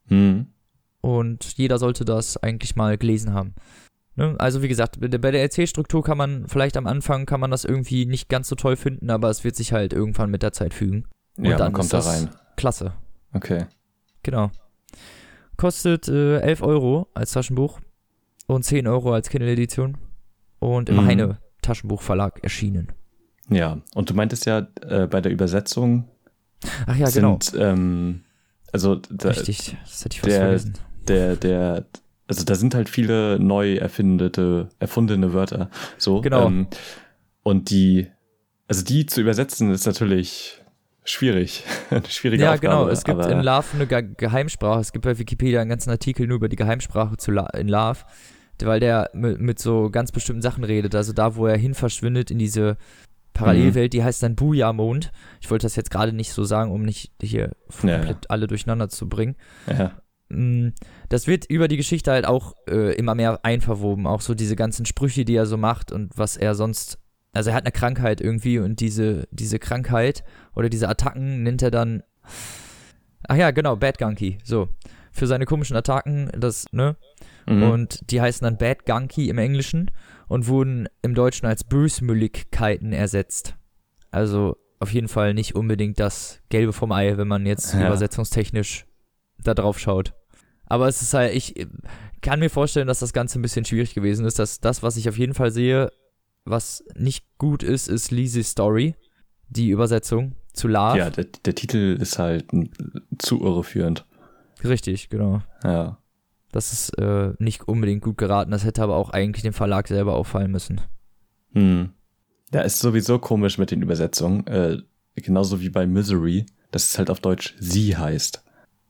Mhm. Und jeder sollte das eigentlich mal gelesen haben. Ne? Also wie gesagt, bei der Erzählstruktur kann man vielleicht am Anfang kann man das irgendwie nicht ganz so toll finden, aber es wird sich halt irgendwann mit der Zeit fügen. Und ja, dann kommt da rein. Klasse. Okay. Genau. Kostet äh, 11 Euro als Taschenbuch und 10 Euro als Kindle-Edition und im mhm. Heine Taschenbuchverlag erschienen. Ja, und du meintest ja äh, bei der Übersetzung. Ach ja, sind, genau. Ähm, also da, Richtig, das hätte ich fast der, vergessen. Der, der, also da sind halt viele neu erfindete, erfundene Wörter. So. Genau. Ähm, und die, also die zu übersetzen ist natürlich schwierig. Eine schwierige ja, Aufgabe. Ja, genau. Es gibt in Love eine Ge Geheimsprache. Es gibt bei Wikipedia einen ganzen Artikel nur über die Geheimsprache zu La in Love, weil der mit, mit so ganz bestimmten Sachen redet. Also da, wo er hin verschwindet in diese Parallelwelt, mhm. die heißt dann Booyah-Mond. Ich wollte das jetzt gerade nicht so sagen, um nicht hier komplett ja, ja. alle durcheinander zu bringen. Ja. mh, das wird über die Geschichte halt auch äh, immer mehr einverwoben. Auch so diese ganzen Sprüche, die er so macht und was er sonst. Also er hat eine Krankheit irgendwie und diese, diese Krankheit oder diese Attacken nennt er dann. Ach ja, genau, Bad Gunky. So. Für seine komischen Attacken, das, ne? Mhm. Und die heißen dann Bad Gunky im Englischen und wurden im Deutschen als Bösmülligkeiten ersetzt. Also auf jeden Fall nicht unbedingt das Gelbe vom Ei, wenn man jetzt ja. übersetzungstechnisch da drauf schaut. Aber es ist halt, ich kann mir vorstellen, dass das Ganze ein bisschen schwierig gewesen ist. Dass das, was ich auf jeden Fall sehe, was nicht gut ist, ist Lizzie's Story. Die Übersetzung zu Love. Ja, der, der Titel ist halt zu irreführend. Richtig, genau. Ja. Das ist äh, nicht unbedingt gut geraten. Das hätte aber auch eigentlich dem Verlag selber auffallen müssen. Hm. Ja, ist sowieso komisch mit den Übersetzungen. Äh, genauso wie bei Misery, dass es halt auf Deutsch sie heißt.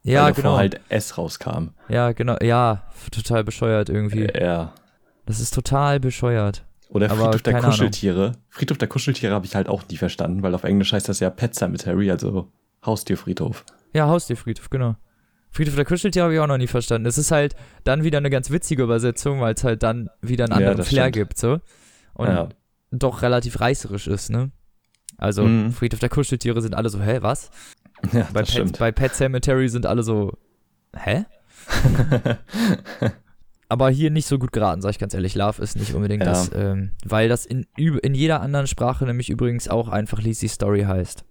Ja, weil genau. halt S rauskam. Ja, genau. Ja, total bescheuert irgendwie. Äh, ja. Das ist total bescheuert. Oder Friedhof der Kuscheltiere. Ahnung. Friedhof der Kuscheltiere habe ich halt auch nie verstanden, weil auf Englisch heißt das ja Pet Cemetery, also Haustierfriedhof. Ja, Haustierfriedhof, genau. Friedhof der Kuscheltiere habe ich auch noch nie verstanden. Es ist halt dann wieder eine ganz witzige Übersetzung, weil es halt dann wieder einen anderen ja, Flair stimmt. gibt, so. Und ja. doch relativ reißerisch ist, ne? Also, mhm. Friedhof der Kuscheltiere sind alle so, hä, was? Ja, bei, Pet, bei Pet Cemetery sind alle so, hä? Aber hier nicht so gut geraten, sag ich ganz ehrlich. Love ist nicht unbedingt ja. das, ähm, weil das in, in jeder anderen Sprache nämlich übrigens auch einfach Lizzie Story heißt.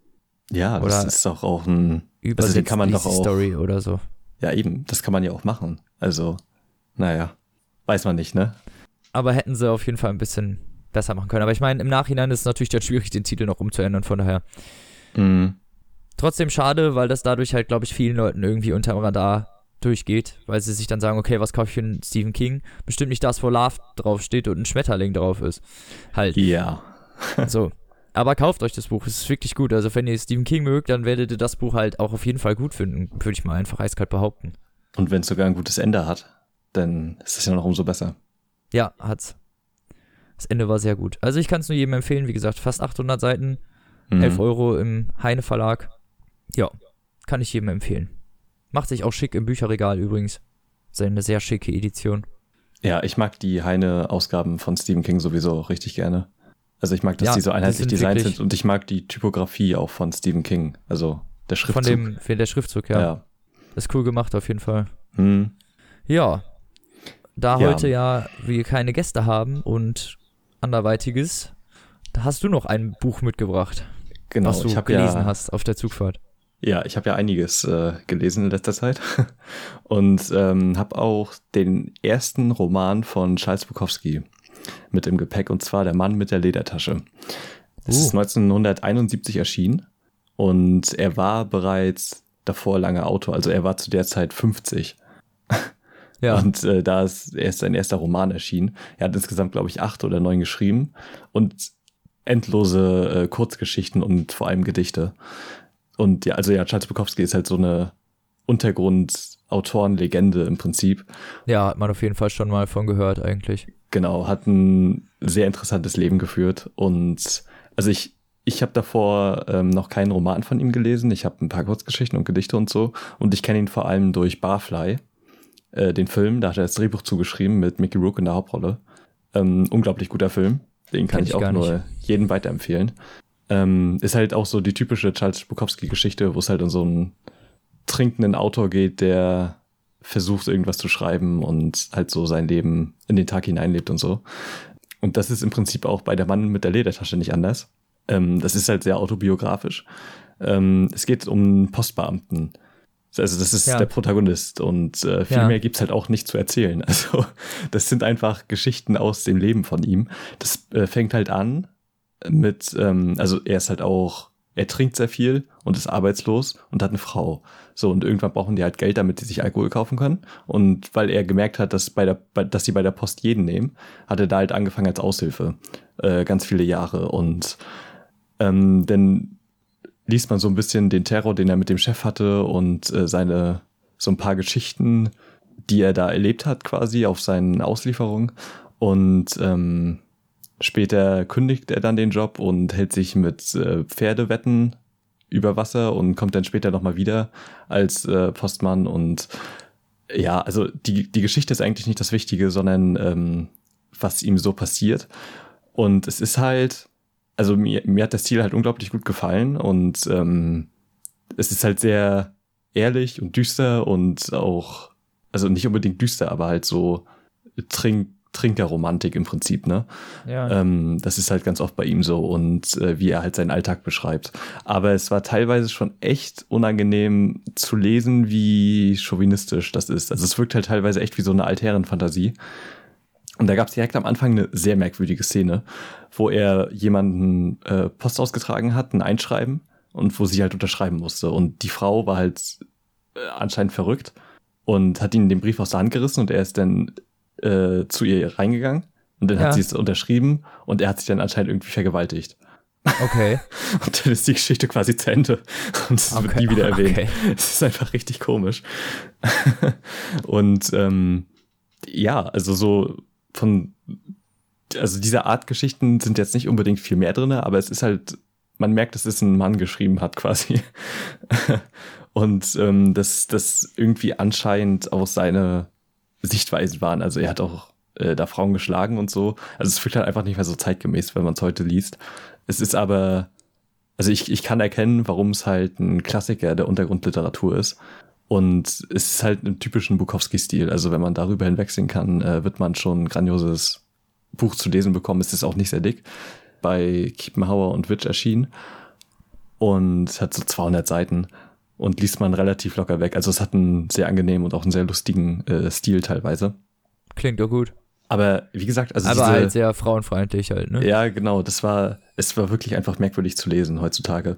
Ja, das oder ist doch auch ein. Übersetzt also kann man doch auch, Story oder so. Ja, eben, das kann man ja auch machen. Also, naja, weiß man nicht, ne? Aber hätten sie auf jeden Fall ein bisschen besser machen können. Aber ich meine, im Nachhinein ist es natürlich dann schwierig, den Titel noch umzuändern, von daher. Mhm. Trotzdem schade, weil das dadurch halt, glaube ich, vielen Leuten irgendwie unterm Radar durchgeht, weil sie sich dann sagen, okay, was kaufe ich für einen Stephen King? Bestimmt nicht das, wo Love draufsteht und ein Schmetterling drauf ist. Halt. Ja. so. Aber kauft euch das Buch, es ist wirklich gut. Also wenn ihr Stephen King mögt, dann werdet ihr das Buch halt auch auf jeden Fall gut finden, würde ich mal einfach eiskalt behaupten. Und wenn es sogar ein gutes Ende hat, dann ist es ja noch umso besser. Ja, hat's. Das Ende war sehr gut. Also ich kann es nur jedem empfehlen, wie gesagt, fast 800 Seiten, mhm. 11 Euro im Heine Verlag. Ja, kann ich jedem empfehlen. Macht sich auch schick im Bücherregal übrigens. Ist eine sehr schicke Edition. Ja, ich mag die Heine-Ausgaben von Stephen King sowieso richtig gerne. Also ich mag, dass ja, die so einheitlich designt sind und ich mag die Typografie auch von Stephen King. Also der Schriftzug. Von dem, der Schriftzug, ja. ja. Ist cool gemacht auf jeden Fall. Hm. Ja. Da ja. heute ja wir keine Gäste haben und anderweitiges, da hast du noch ein Buch mitgebracht. Genau, was du gelesen ja, hast auf der Zugfahrt. Ja, ich habe ja einiges äh, gelesen in letzter Zeit und ähm, habe auch den ersten Roman von Charles Bukowski mit im Gepäck und zwar Der Mann mit der Ledertasche. Es uh. ist 1971 erschienen und er war bereits davor lange Autor, also er war zu der Zeit 50. Ja. Und äh, da ist erst sein erster Roman erschienen. Er hat insgesamt, glaube ich, acht oder neun geschrieben und endlose äh, Kurzgeschichten und vor allem Gedichte. Und ja, also ja, Charles Bukowski ist halt so eine Untergrund-Autorenlegende im Prinzip. Ja, hat man auf jeden Fall schon mal von gehört eigentlich. Genau, hat ein sehr interessantes Leben geführt und also ich ich habe davor ähm, noch keinen Roman von ihm gelesen. Ich habe ein paar Kurzgeschichten und Gedichte und so. Und ich kenne ihn vor allem durch Barfly, äh, den Film. Da hat er das Drehbuch zugeschrieben mit Mickey Rook in der Hauptrolle. Ähm, unglaublich guter Film. Den kann Kenn ich, auch nur jedem weiterempfehlen. Ähm, ist halt auch so die typische Charles Bukowski-Geschichte, wo es halt um so einen trinkenden Autor geht, der versucht, irgendwas zu schreiben und halt so sein Leben in den Tag hineinlebt und so. Und das ist im Prinzip auch bei der Mann mit der Ledertasche nicht anders. Ähm, das ist halt sehr autobiografisch. Ähm, es geht um einen Postbeamten. Also das ist ja. der Protagonist und äh, viel ja. mehr gibt's halt auch nicht zu erzählen. Also das sind einfach Geschichten aus dem Leben von ihm. Das äh, fängt halt an mit, ähm, also er ist halt auch, er trinkt sehr viel und ist arbeitslos und hat eine Frau. So, und irgendwann brauchen die halt Geld, damit die sich Alkohol kaufen können. Und weil er gemerkt hat, dass bei der, bei, dass die bei der Post jeden nehmen, hat er da halt angefangen als Aushilfe. Äh, ganz viele Jahre. Und ähm, dann liest man so ein bisschen den Terror, den er mit dem Chef hatte und äh, seine so ein paar Geschichten, die er da erlebt hat, quasi auf seinen Auslieferungen. Und ähm, Später kündigt er dann den Job und hält sich mit äh, Pferdewetten über Wasser und kommt dann später nochmal wieder als äh, Postmann und Ja, also die, die Geschichte ist eigentlich nicht das Wichtige, sondern ähm, was ihm so passiert. Und es ist halt, also mir, mir hat der Stil halt unglaublich gut gefallen und ähm, es ist halt sehr ehrlich und düster und auch, also nicht unbedingt düster, aber halt so trink, Trinkerromantik im Prinzip, ne? Ja. Ähm, das ist halt ganz oft bei ihm so und äh, wie er halt seinen Alltag beschreibt. Aber es war teilweise schon echt unangenehm zu lesen, wie chauvinistisch das ist. Also es wirkt halt teilweise echt wie so eine Altherrenfantasie. Und da gab es direkt am Anfang eine sehr merkwürdige Szene, wo er jemanden äh, Post ausgetragen hat, ein Einschreiben, und wo sie halt unterschreiben musste. Und die Frau war halt äh, anscheinend verrückt und hat ihn den Brief aus der Hand gerissen und er ist dann äh, zu ihr reingegangen und dann ja. hat sie es unterschrieben und er hat sich dann anscheinend irgendwie vergewaltigt. Okay. Und dann ist die Geschichte quasi zu Ende und es okay. wird nie wieder erwähnt. Okay. Es ist einfach richtig komisch. und ähm, ja, also so von, also diese Art Geschichten sind jetzt nicht unbedingt viel mehr drin, aber es ist halt, man merkt, dass es ein Mann geschrieben hat quasi. und ähm, dass das irgendwie anscheinend auch seine Sichtweisen waren. Also er hat auch äh, da Frauen geschlagen und so. Also es fühlt halt einfach nicht mehr so zeitgemäß, wenn man es heute liest. Es ist aber, also ich, ich kann erkennen, warum es halt ein Klassiker der Untergrundliteratur ist. Und es ist halt im typischen Bukowski-Stil. Also wenn man darüber hinwechseln kann, äh, wird man schon ein grandioses Buch zu lesen bekommen. Es ist auch nicht sehr dick. Bei Kiepenhauer und Witch erschienen. Und hat so 200 Seiten und liest man relativ locker weg. Also es hat einen sehr angenehmen und auch einen sehr lustigen äh, Stil teilweise. Klingt doch gut. Aber wie gesagt, also aber diese, halt sehr frauenfreundlich halt, ne? Ja, genau. Das war, es war wirklich einfach merkwürdig zu lesen heutzutage.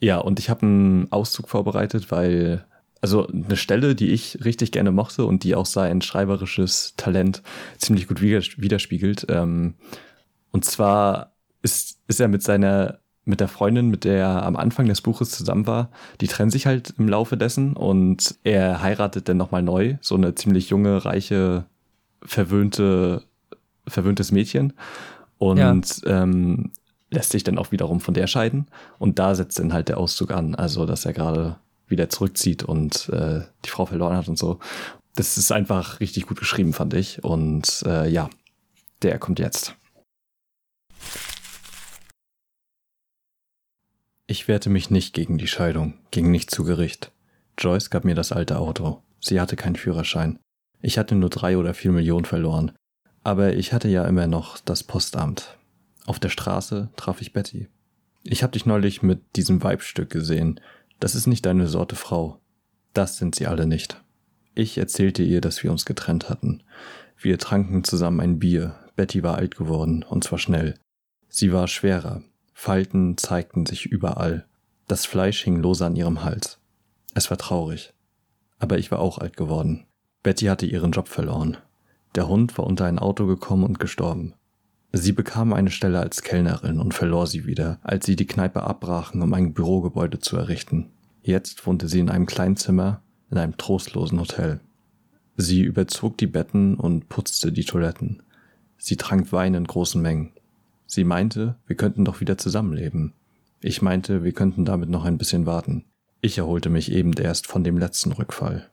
Ja, und ich habe einen Auszug vorbereitet, weil also eine Stelle, die ich richtig gerne mochte und die auch sein schreiberisches Talent ziemlich gut widerspiegelt. Ähm, und zwar ist, ist er mit seiner mit der Freundin, mit der er am Anfang des Buches zusammen war, die trennen sich halt im Laufe dessen und er heiratet dann nochmal neu, so eine ziemlich junge, reiche, verwöhnte, verwöhntes Mädchen und ja. ähm, lässt sich dann auch wiederum von der scheiden und da setzt dann halt der Auszug an, also dass er gerade wieder zurückzieht und äh, die Frau verloren hat und so. Das ist einfach richtig gut geschrieben, fand ich und äh, ja, der kommt jetzt. Ich wehrte mich nicht gegen die Scheidung, ging nicht zu Gericht. Joyce gab mir das alte Auto. Sie hatte keinen Führerschein. Ich hatte nur drei oder vier Millionen verloren. Aber ich hatte ja immer noch das Postamt. Auf der Straße traf ich Betty. Ich hab dich neulich mit diesem Weibstück gesehen. Das ist nicht deine Sorte Frau. Das sind sie alle nicht. Ich erzählte ihr, dass wir uns getrennt hatten. Wir tranken zusammen ein Bier. Betty war alt geworden, und zwar schnell. Sie war schwerer, Falten zeigten sich überall. Das Fleisch hing lose an ihrem Hals. Es war traurig. Aber ich war auch alt geworden. Betty hatte ihren Job verloren. Der Hund war unter ein Auto gekommen und gestorben. Sie bekam eine Stelle als Kellnerin und verlor sie wieder, als sie die Kneipe abbrachen, um ein Bürogebäude zu errichten. Jetzt wohnte sie in einem kleinen Zimmer in einem trostlosen Hotel. Sie überzog die Betten und putzte die Toiletten. Sie trank Wein in großen Mengen. Sie meinte, wir könnten doch wieder zusammenleben. Ich meinte, wir könnten damit noch ein bisschen warten. Ich erholte mich eben erst von dem letzten Rückfall.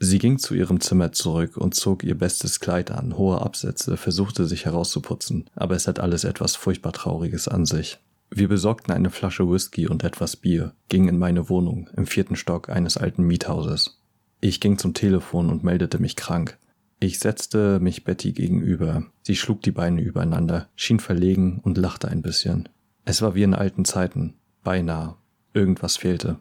Sie ging zu ihrem Zimmer zurück und zog ihr bestes Kleid an, hohe Absätze, versuchte sich herauszuputzen, aber es hat alles etwas furchtbar Trauriges an sich. Wir besorgten eine Flasche Whisky und etwas Bier, gingen in meine Wohnung im vierten Stock eines alten Miethauses. Ich ging zum Telefon und meldete mich krank. Ich setzte mich Betty gegenüber. Sie schlug die Beine übereinander, schien verlegen und lachte ein bisschen. Es war wie in alten Zeiten. Beinahe. Irgendwas fehlte.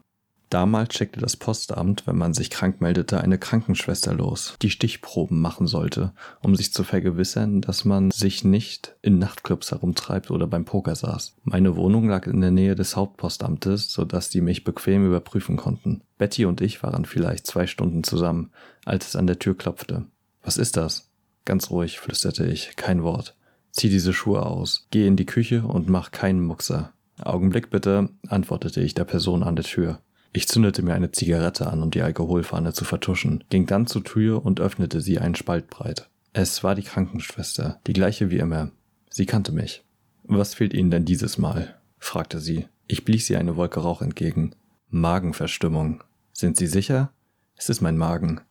Damals schickte das Postamt, wenn man sich krank meldete, eine Krankenschwester los, die Stichproben machen sollte, um sich zu vergewissern, dass man sich nicht in Nachtclubs herumtreibt oder beim Poker saß. Meine Wohnung lag in der Nähe des Hauptpostamtes, sodass die mich bequem überprüfen konnten. Betty und ich waren vielleicht zwei Stunden zusammen, als es an der Tür klopfte. Was ist das? Ganz ruhig, flüsterte ich, kein Wort. Zieh diese Schuhe aus, geh in die Küche und mach keinen Muckser. Augenblick bitte, antwortete ich der Person an der Tür. Ich zündete mir eine Zigarette an, um die Alkoholfahne zu vertuschen, ging dann zur Tür und öffnete sie einen Spalt breit. Es war die Krankenschwester, die gleiche wie immer. Sie kannte mich. Was fehlt Ihnen denn dieses Mal? fragte sie. Ich blies ihr eine Wolke Rauch entgegen. Magenverstimmung. Sind Sie sicher? Es ist mein Magen.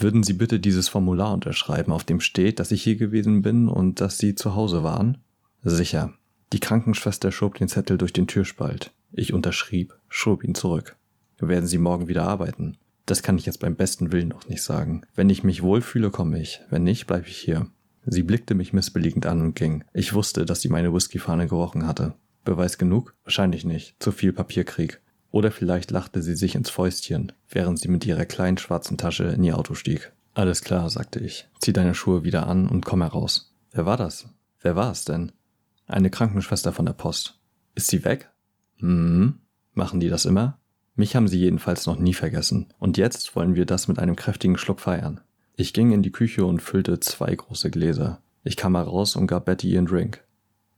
Würden Sie bitte dieses Formular unterschreiben, auf dem steht, dass ich hier gewesen bin und dass Sie zu Hause waren? Sicher. Die Krankenschwester schob den Zettel durch den Türspalt. Ich unterschrieb, schob ihn zurück. Werden Sie morgen wieder arbeiten? Das kann ich jetzt beim besten Willen noch nicht sagen. Wenn ich mich wohlfühle, komme ich. Wenn nicht, bleibe ich hier. Sie blickte mich missbilligend an und ging. Ich wusste, dass sie meine Whiskyfahne gerochen hatte. Beweis genug? Wahrscheinlich nicht. Zu viel Papierkrieg. Oder vielleicht lachte sie sich ins Fäustchen, während sie mit ihrer kleinen schwarzen Tasche in ihr Auto stieg. Alles klar, sagte ich. Zieh deine Schuhe wieder an und komm heraus. Wer war das? Wer war es denn? Eine Krankenschwester von der Post. Ist sie weg? Hm. Machen die das immer? Mich haben sie jedenfalls noch nie vergessen. Und jetzt wollen wir das mit einem kräftigen Schluck feiern. Ich ging in die Küche und füllte zwei große Gläser. Ich kam heraus und gab Betty ihren Drink.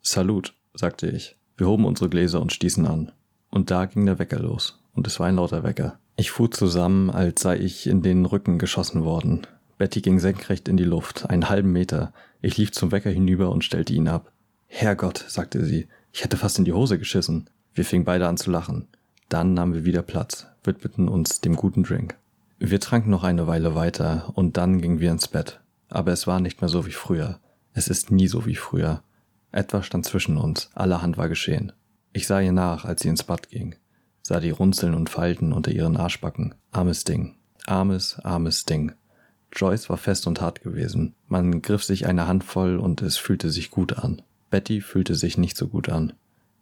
Salut, sagte ich. Wir hoben unsere Gläser und stießen an. Und da ging der Wecker los. Und es war ein lauter Wecker. Ich fuhr zusammen, als sei ich in den Rücken geschossen worden. Betty ging senkrecht in die Luft, einen halben Meter. Ich lief zum Wecker hinüber und stellte ihn ab. Herrgott, sagte sie, ich hätte fast in die Hose geschissen. Wir fingen beide an zu lachen. Dann nahmen wir wieder Platz, widmeten uns dem guten Drink. Wir tranken noch eine Weile weiter und dann gingen wir ins Bett. Aber es war nicht mehr so wie früher. Es ist nie so wie früher. Etwas stand zwischen uns, allerhand war geschehen. Ich sah ihr nach, als sie ins Bad ging, sah die Runzeln und Falten unter ihren Arschbacken. Armes Ding, armes, armes Ding. Joyce war fest und hart gewesen. Man griff sich eine Handvoll und es fühlte sich gut an. Betty fühlte sich nicht so gut an.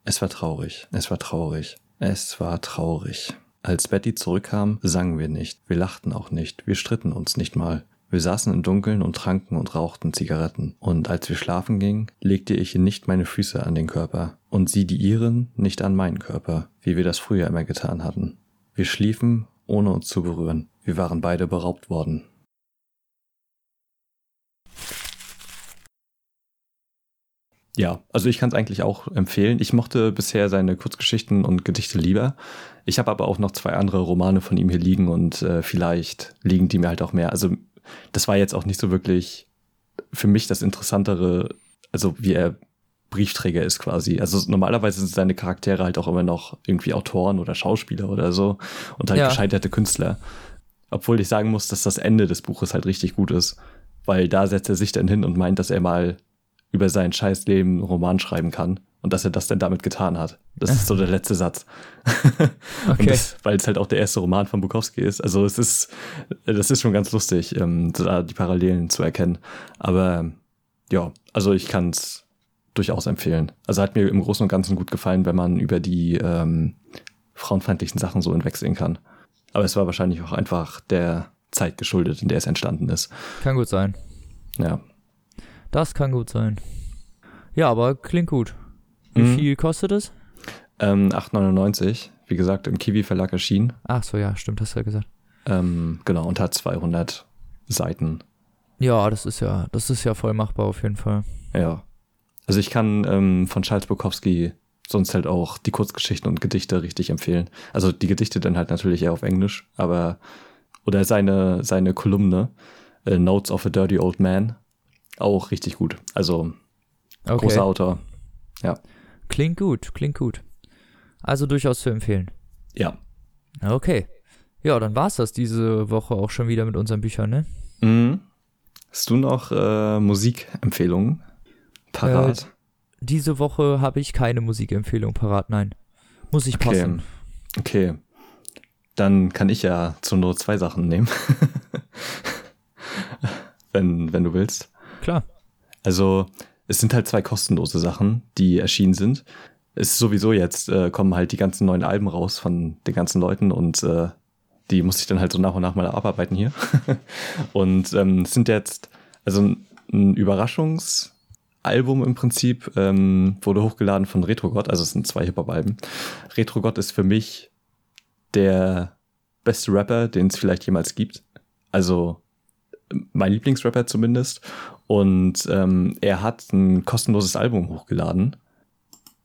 Es war traurig, es war traurig, es war traurig. Als Betty zurückkam, sangen wir nicht, wir lachten auch nicht, wir stritten uns nicht mal. Wir saßen im Dunkeln und tranken und rauchten Zigaretten. Und als wir schlafen gingen, legte ich nicht meine Füße an den Körper und sie die ihren nicht an meinen Körper, wie wir das früher immer getan hatten. Wir schliefen, ohne uns zu berühren. Wir waren beide beraubt worden. Ja, also ich kann es eigentlich auch empfehlen. Ich mochte bisher seine Kurzgeschichten und Gedichte lieber. Ich habe aber auch noch zwei andere Romane von ihm hier liegen und äh, vielleicht liegen die mir halt auch mehr. Also das war jetzt auch nicht so wirklich für mich das Interessantere, also wie er Briefträger ist quasi. Also normalerweise sind seine Charaktere halt auch immer noch irgendwie Autoren oder Schauspieler oder so und halt ja. gescheiterte Künstler. Obwohl ich sagen muss, dass das Ende des Buches halt richtig gut ist, weil da setzt er sich dann hin und meint, dass er mal über sein Scheißleben einen Roman schreiben kann und dass er das dann damit getan hat. Das ist so der letzte Satz. okay. Weil es halt auch der erste Roman von Bukowski ist. Also es ist, das ist schon ganz lustig, ähm, da die Parallelen zu erkennen. Aber ja, also ich kann es durchaus empfehlen. Also hat mir im Großen und Ganzen gut gefallen, wenn man über die ähm, frauenfeindlichen Sachen so hinwegsehen kann. Aber es war wahrscheinlich auch einfach der Zeit geschuldet, in der es entstanden ist. Kann gut sein. Ja. Das kann gut sein. Ja, aber klingt gut. Wie mhm. viel kostet es? Ähm, 8,99. Wie gesagt, im Kiwi Verlag erschienen. Ach so, ja, stimmt, hast du ja gesagt. Ähm, genau, und hat 200 Seiten. Ja, das ist ja, das ist ja voll machbar auf jeden Fall. Ja. Also ich kann ähm, von Charles Bukowski sonst halt auch die Kurzgeschichten und Gedichte richtig empfehlen. Also die Gedichte dann halt natürlich eher auf Englisch, aber oder seine seine Kolumne äh, Notes of a Dirty Old Man auch richtig gut. Also okay. großer Autor. Ja. Klingt gut, klingt gut. Also durchaus zu empfehlen. Ja. Okay. Ja, dann war's das diese Woche auch schon wieder mit unseren Büchern, ne? Mhm. Hast du noch äh, Musikempfehlungen parat? Äh, diese Woche habe ich keine Musikempfehlung parat, nein. Muss ich okay. passen. Okay. Dann kann ich ja zur Not zwei Sachen nehmen. wenn, wenn du willst. Klar. Also, es sind halt zwei kostenlose Sachen, die erschienen sind. Es ist sowieso jetzt, äh, kommen halt die ganzen neuen Alben raus von den ganzen Leuten und äh, die muss ich dann halt so nach und nach mal abarbeiten hier. und ähm, es sind jetzt, also ein Überraschungsalbum im Prinzip, ähm, wurde hochgeladen von Retrogott, also es sind zwei Hip-Hop-Alben. Retrogott ist für mich der beste Rapper, den es vielleicht jemals gibt. Also mein Lieblingsrapper zumindest. Und ähm, er hat ein kostenloses Album hochgeladen,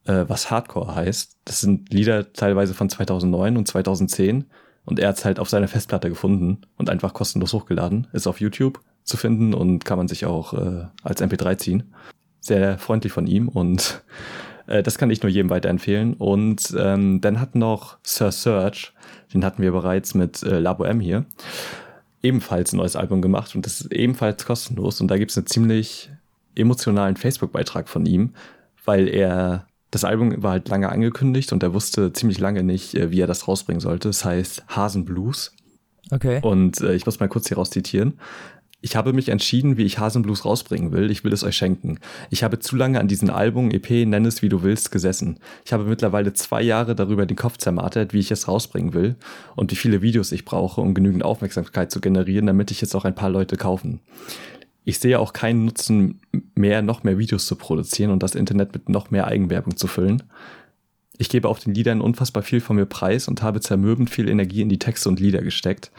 äh, was Hardcore heißt. Das sind Lieder teilweise von 2009 und 2010. Und er hat es halt auf seiner Festplatte gefunden und einfach kostenlos hochgeladen. Ist auf YouTube zu finden und kann man sich auch äh, als MP3 ziehen. Sehr freundlich von ihm und äh, das kann ich nur jedem weiterempfehlen. Und ähm, dann hat noch Sir Search, den hatten wir bereits mit äh, Labo M hier ebenfalls ein neues Album gemacht und das ist ebenfalls kostenlos. Und da gibt es einen ziemlich emotionalen Facebook-Beitrag von ihm, weil er das Album war halt lange angekündigt und er wusste ziemlich lange nicht, äh, wie er das rausbringen sollte. Das heißt Hasen Blues. Okay. Und äh, ich muss mal kurz hier raus zitieren. Ich habe mich entschieden, wie ich Hasenblues rausbringen will. Ich will es euch schenken. Ich habe zu lange an diesem Album, EP, nenn es wie du willst, gesessen. Ich habe mittlerweile zwei Jahre darüber den Kopf zermartert, wie ich es rausbringen will und wie viele Videos ich brauche, um genügend Aufmerksamkeit zu generieren, damit ich jetzt auch ein paar Leute kaufen. Ich sehe auch keinen Nutzen mehr, noch mehr Videos zu produzieren und das Internet mit noch mehr Eigenwerbung zu füllen. Ich gebe auf den Liedern unfassbar viel von mir preis und habe zermürbend viel Energie in die Texte und Lieder gesteckt.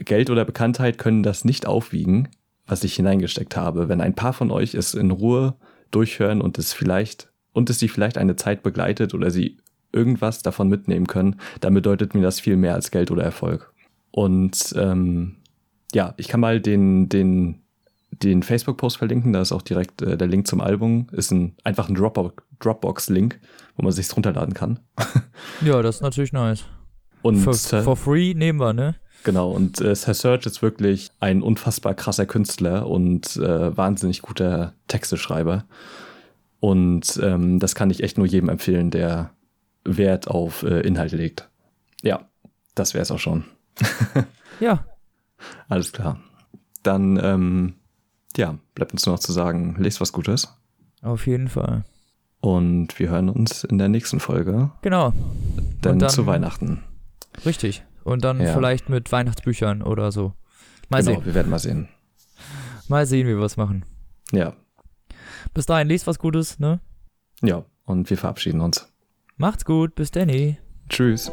Geld oder Bekanntheit können das nicht aufwiegen, was ich hineingesteckt habe. Wenn ein paar von euch es in Ruhe durchhören und es vielleicht und es sie vielleicht eine Zeit begleitet oder sie irgendwas davon mitnehmen können, dann bedeutet mir das viel mehr als Geld oder Erfolg. Und ähm, ja, ich kann mal den, den, den Facebook-Post verlinken, da ist auch direkt äh, der Link zum Album, ist ein, einfach ein Dropbox-Link, wo man sich runterladen kann. ja, das ist natürlich nice. Und for, for free nehmen wir, ne? Genau, und äh, Sir Serge ist wirklich ein unfassbar krasser Künstler und äh, wahnsinnig guter Texteschreiber. Und ähm, das kann ich echt nur jedem empfehlen, der Wert auf äh, Inhalt legt. Ja, das wäre es auch schon. ja. Alles klar. Dann, ähm, ja, bleibt uns nur noch zu sagen, lest was Gutes. Auf jeden Fall. Und wir hören uns in der nächsten Folge. Genau. Dann, dann zu Weihnachten. Richtig. Und dann ja. vielleicht mit Weihnachtsbüchern oder so. Mal genau, sehen. wir werden mal sehen. Mal sehen, wie wir es machen. Ja. Bis dahin, lest was Gutes, ne? Ja, und wir verabschieden uns. Macht's gut, bis Danny. Tschüss.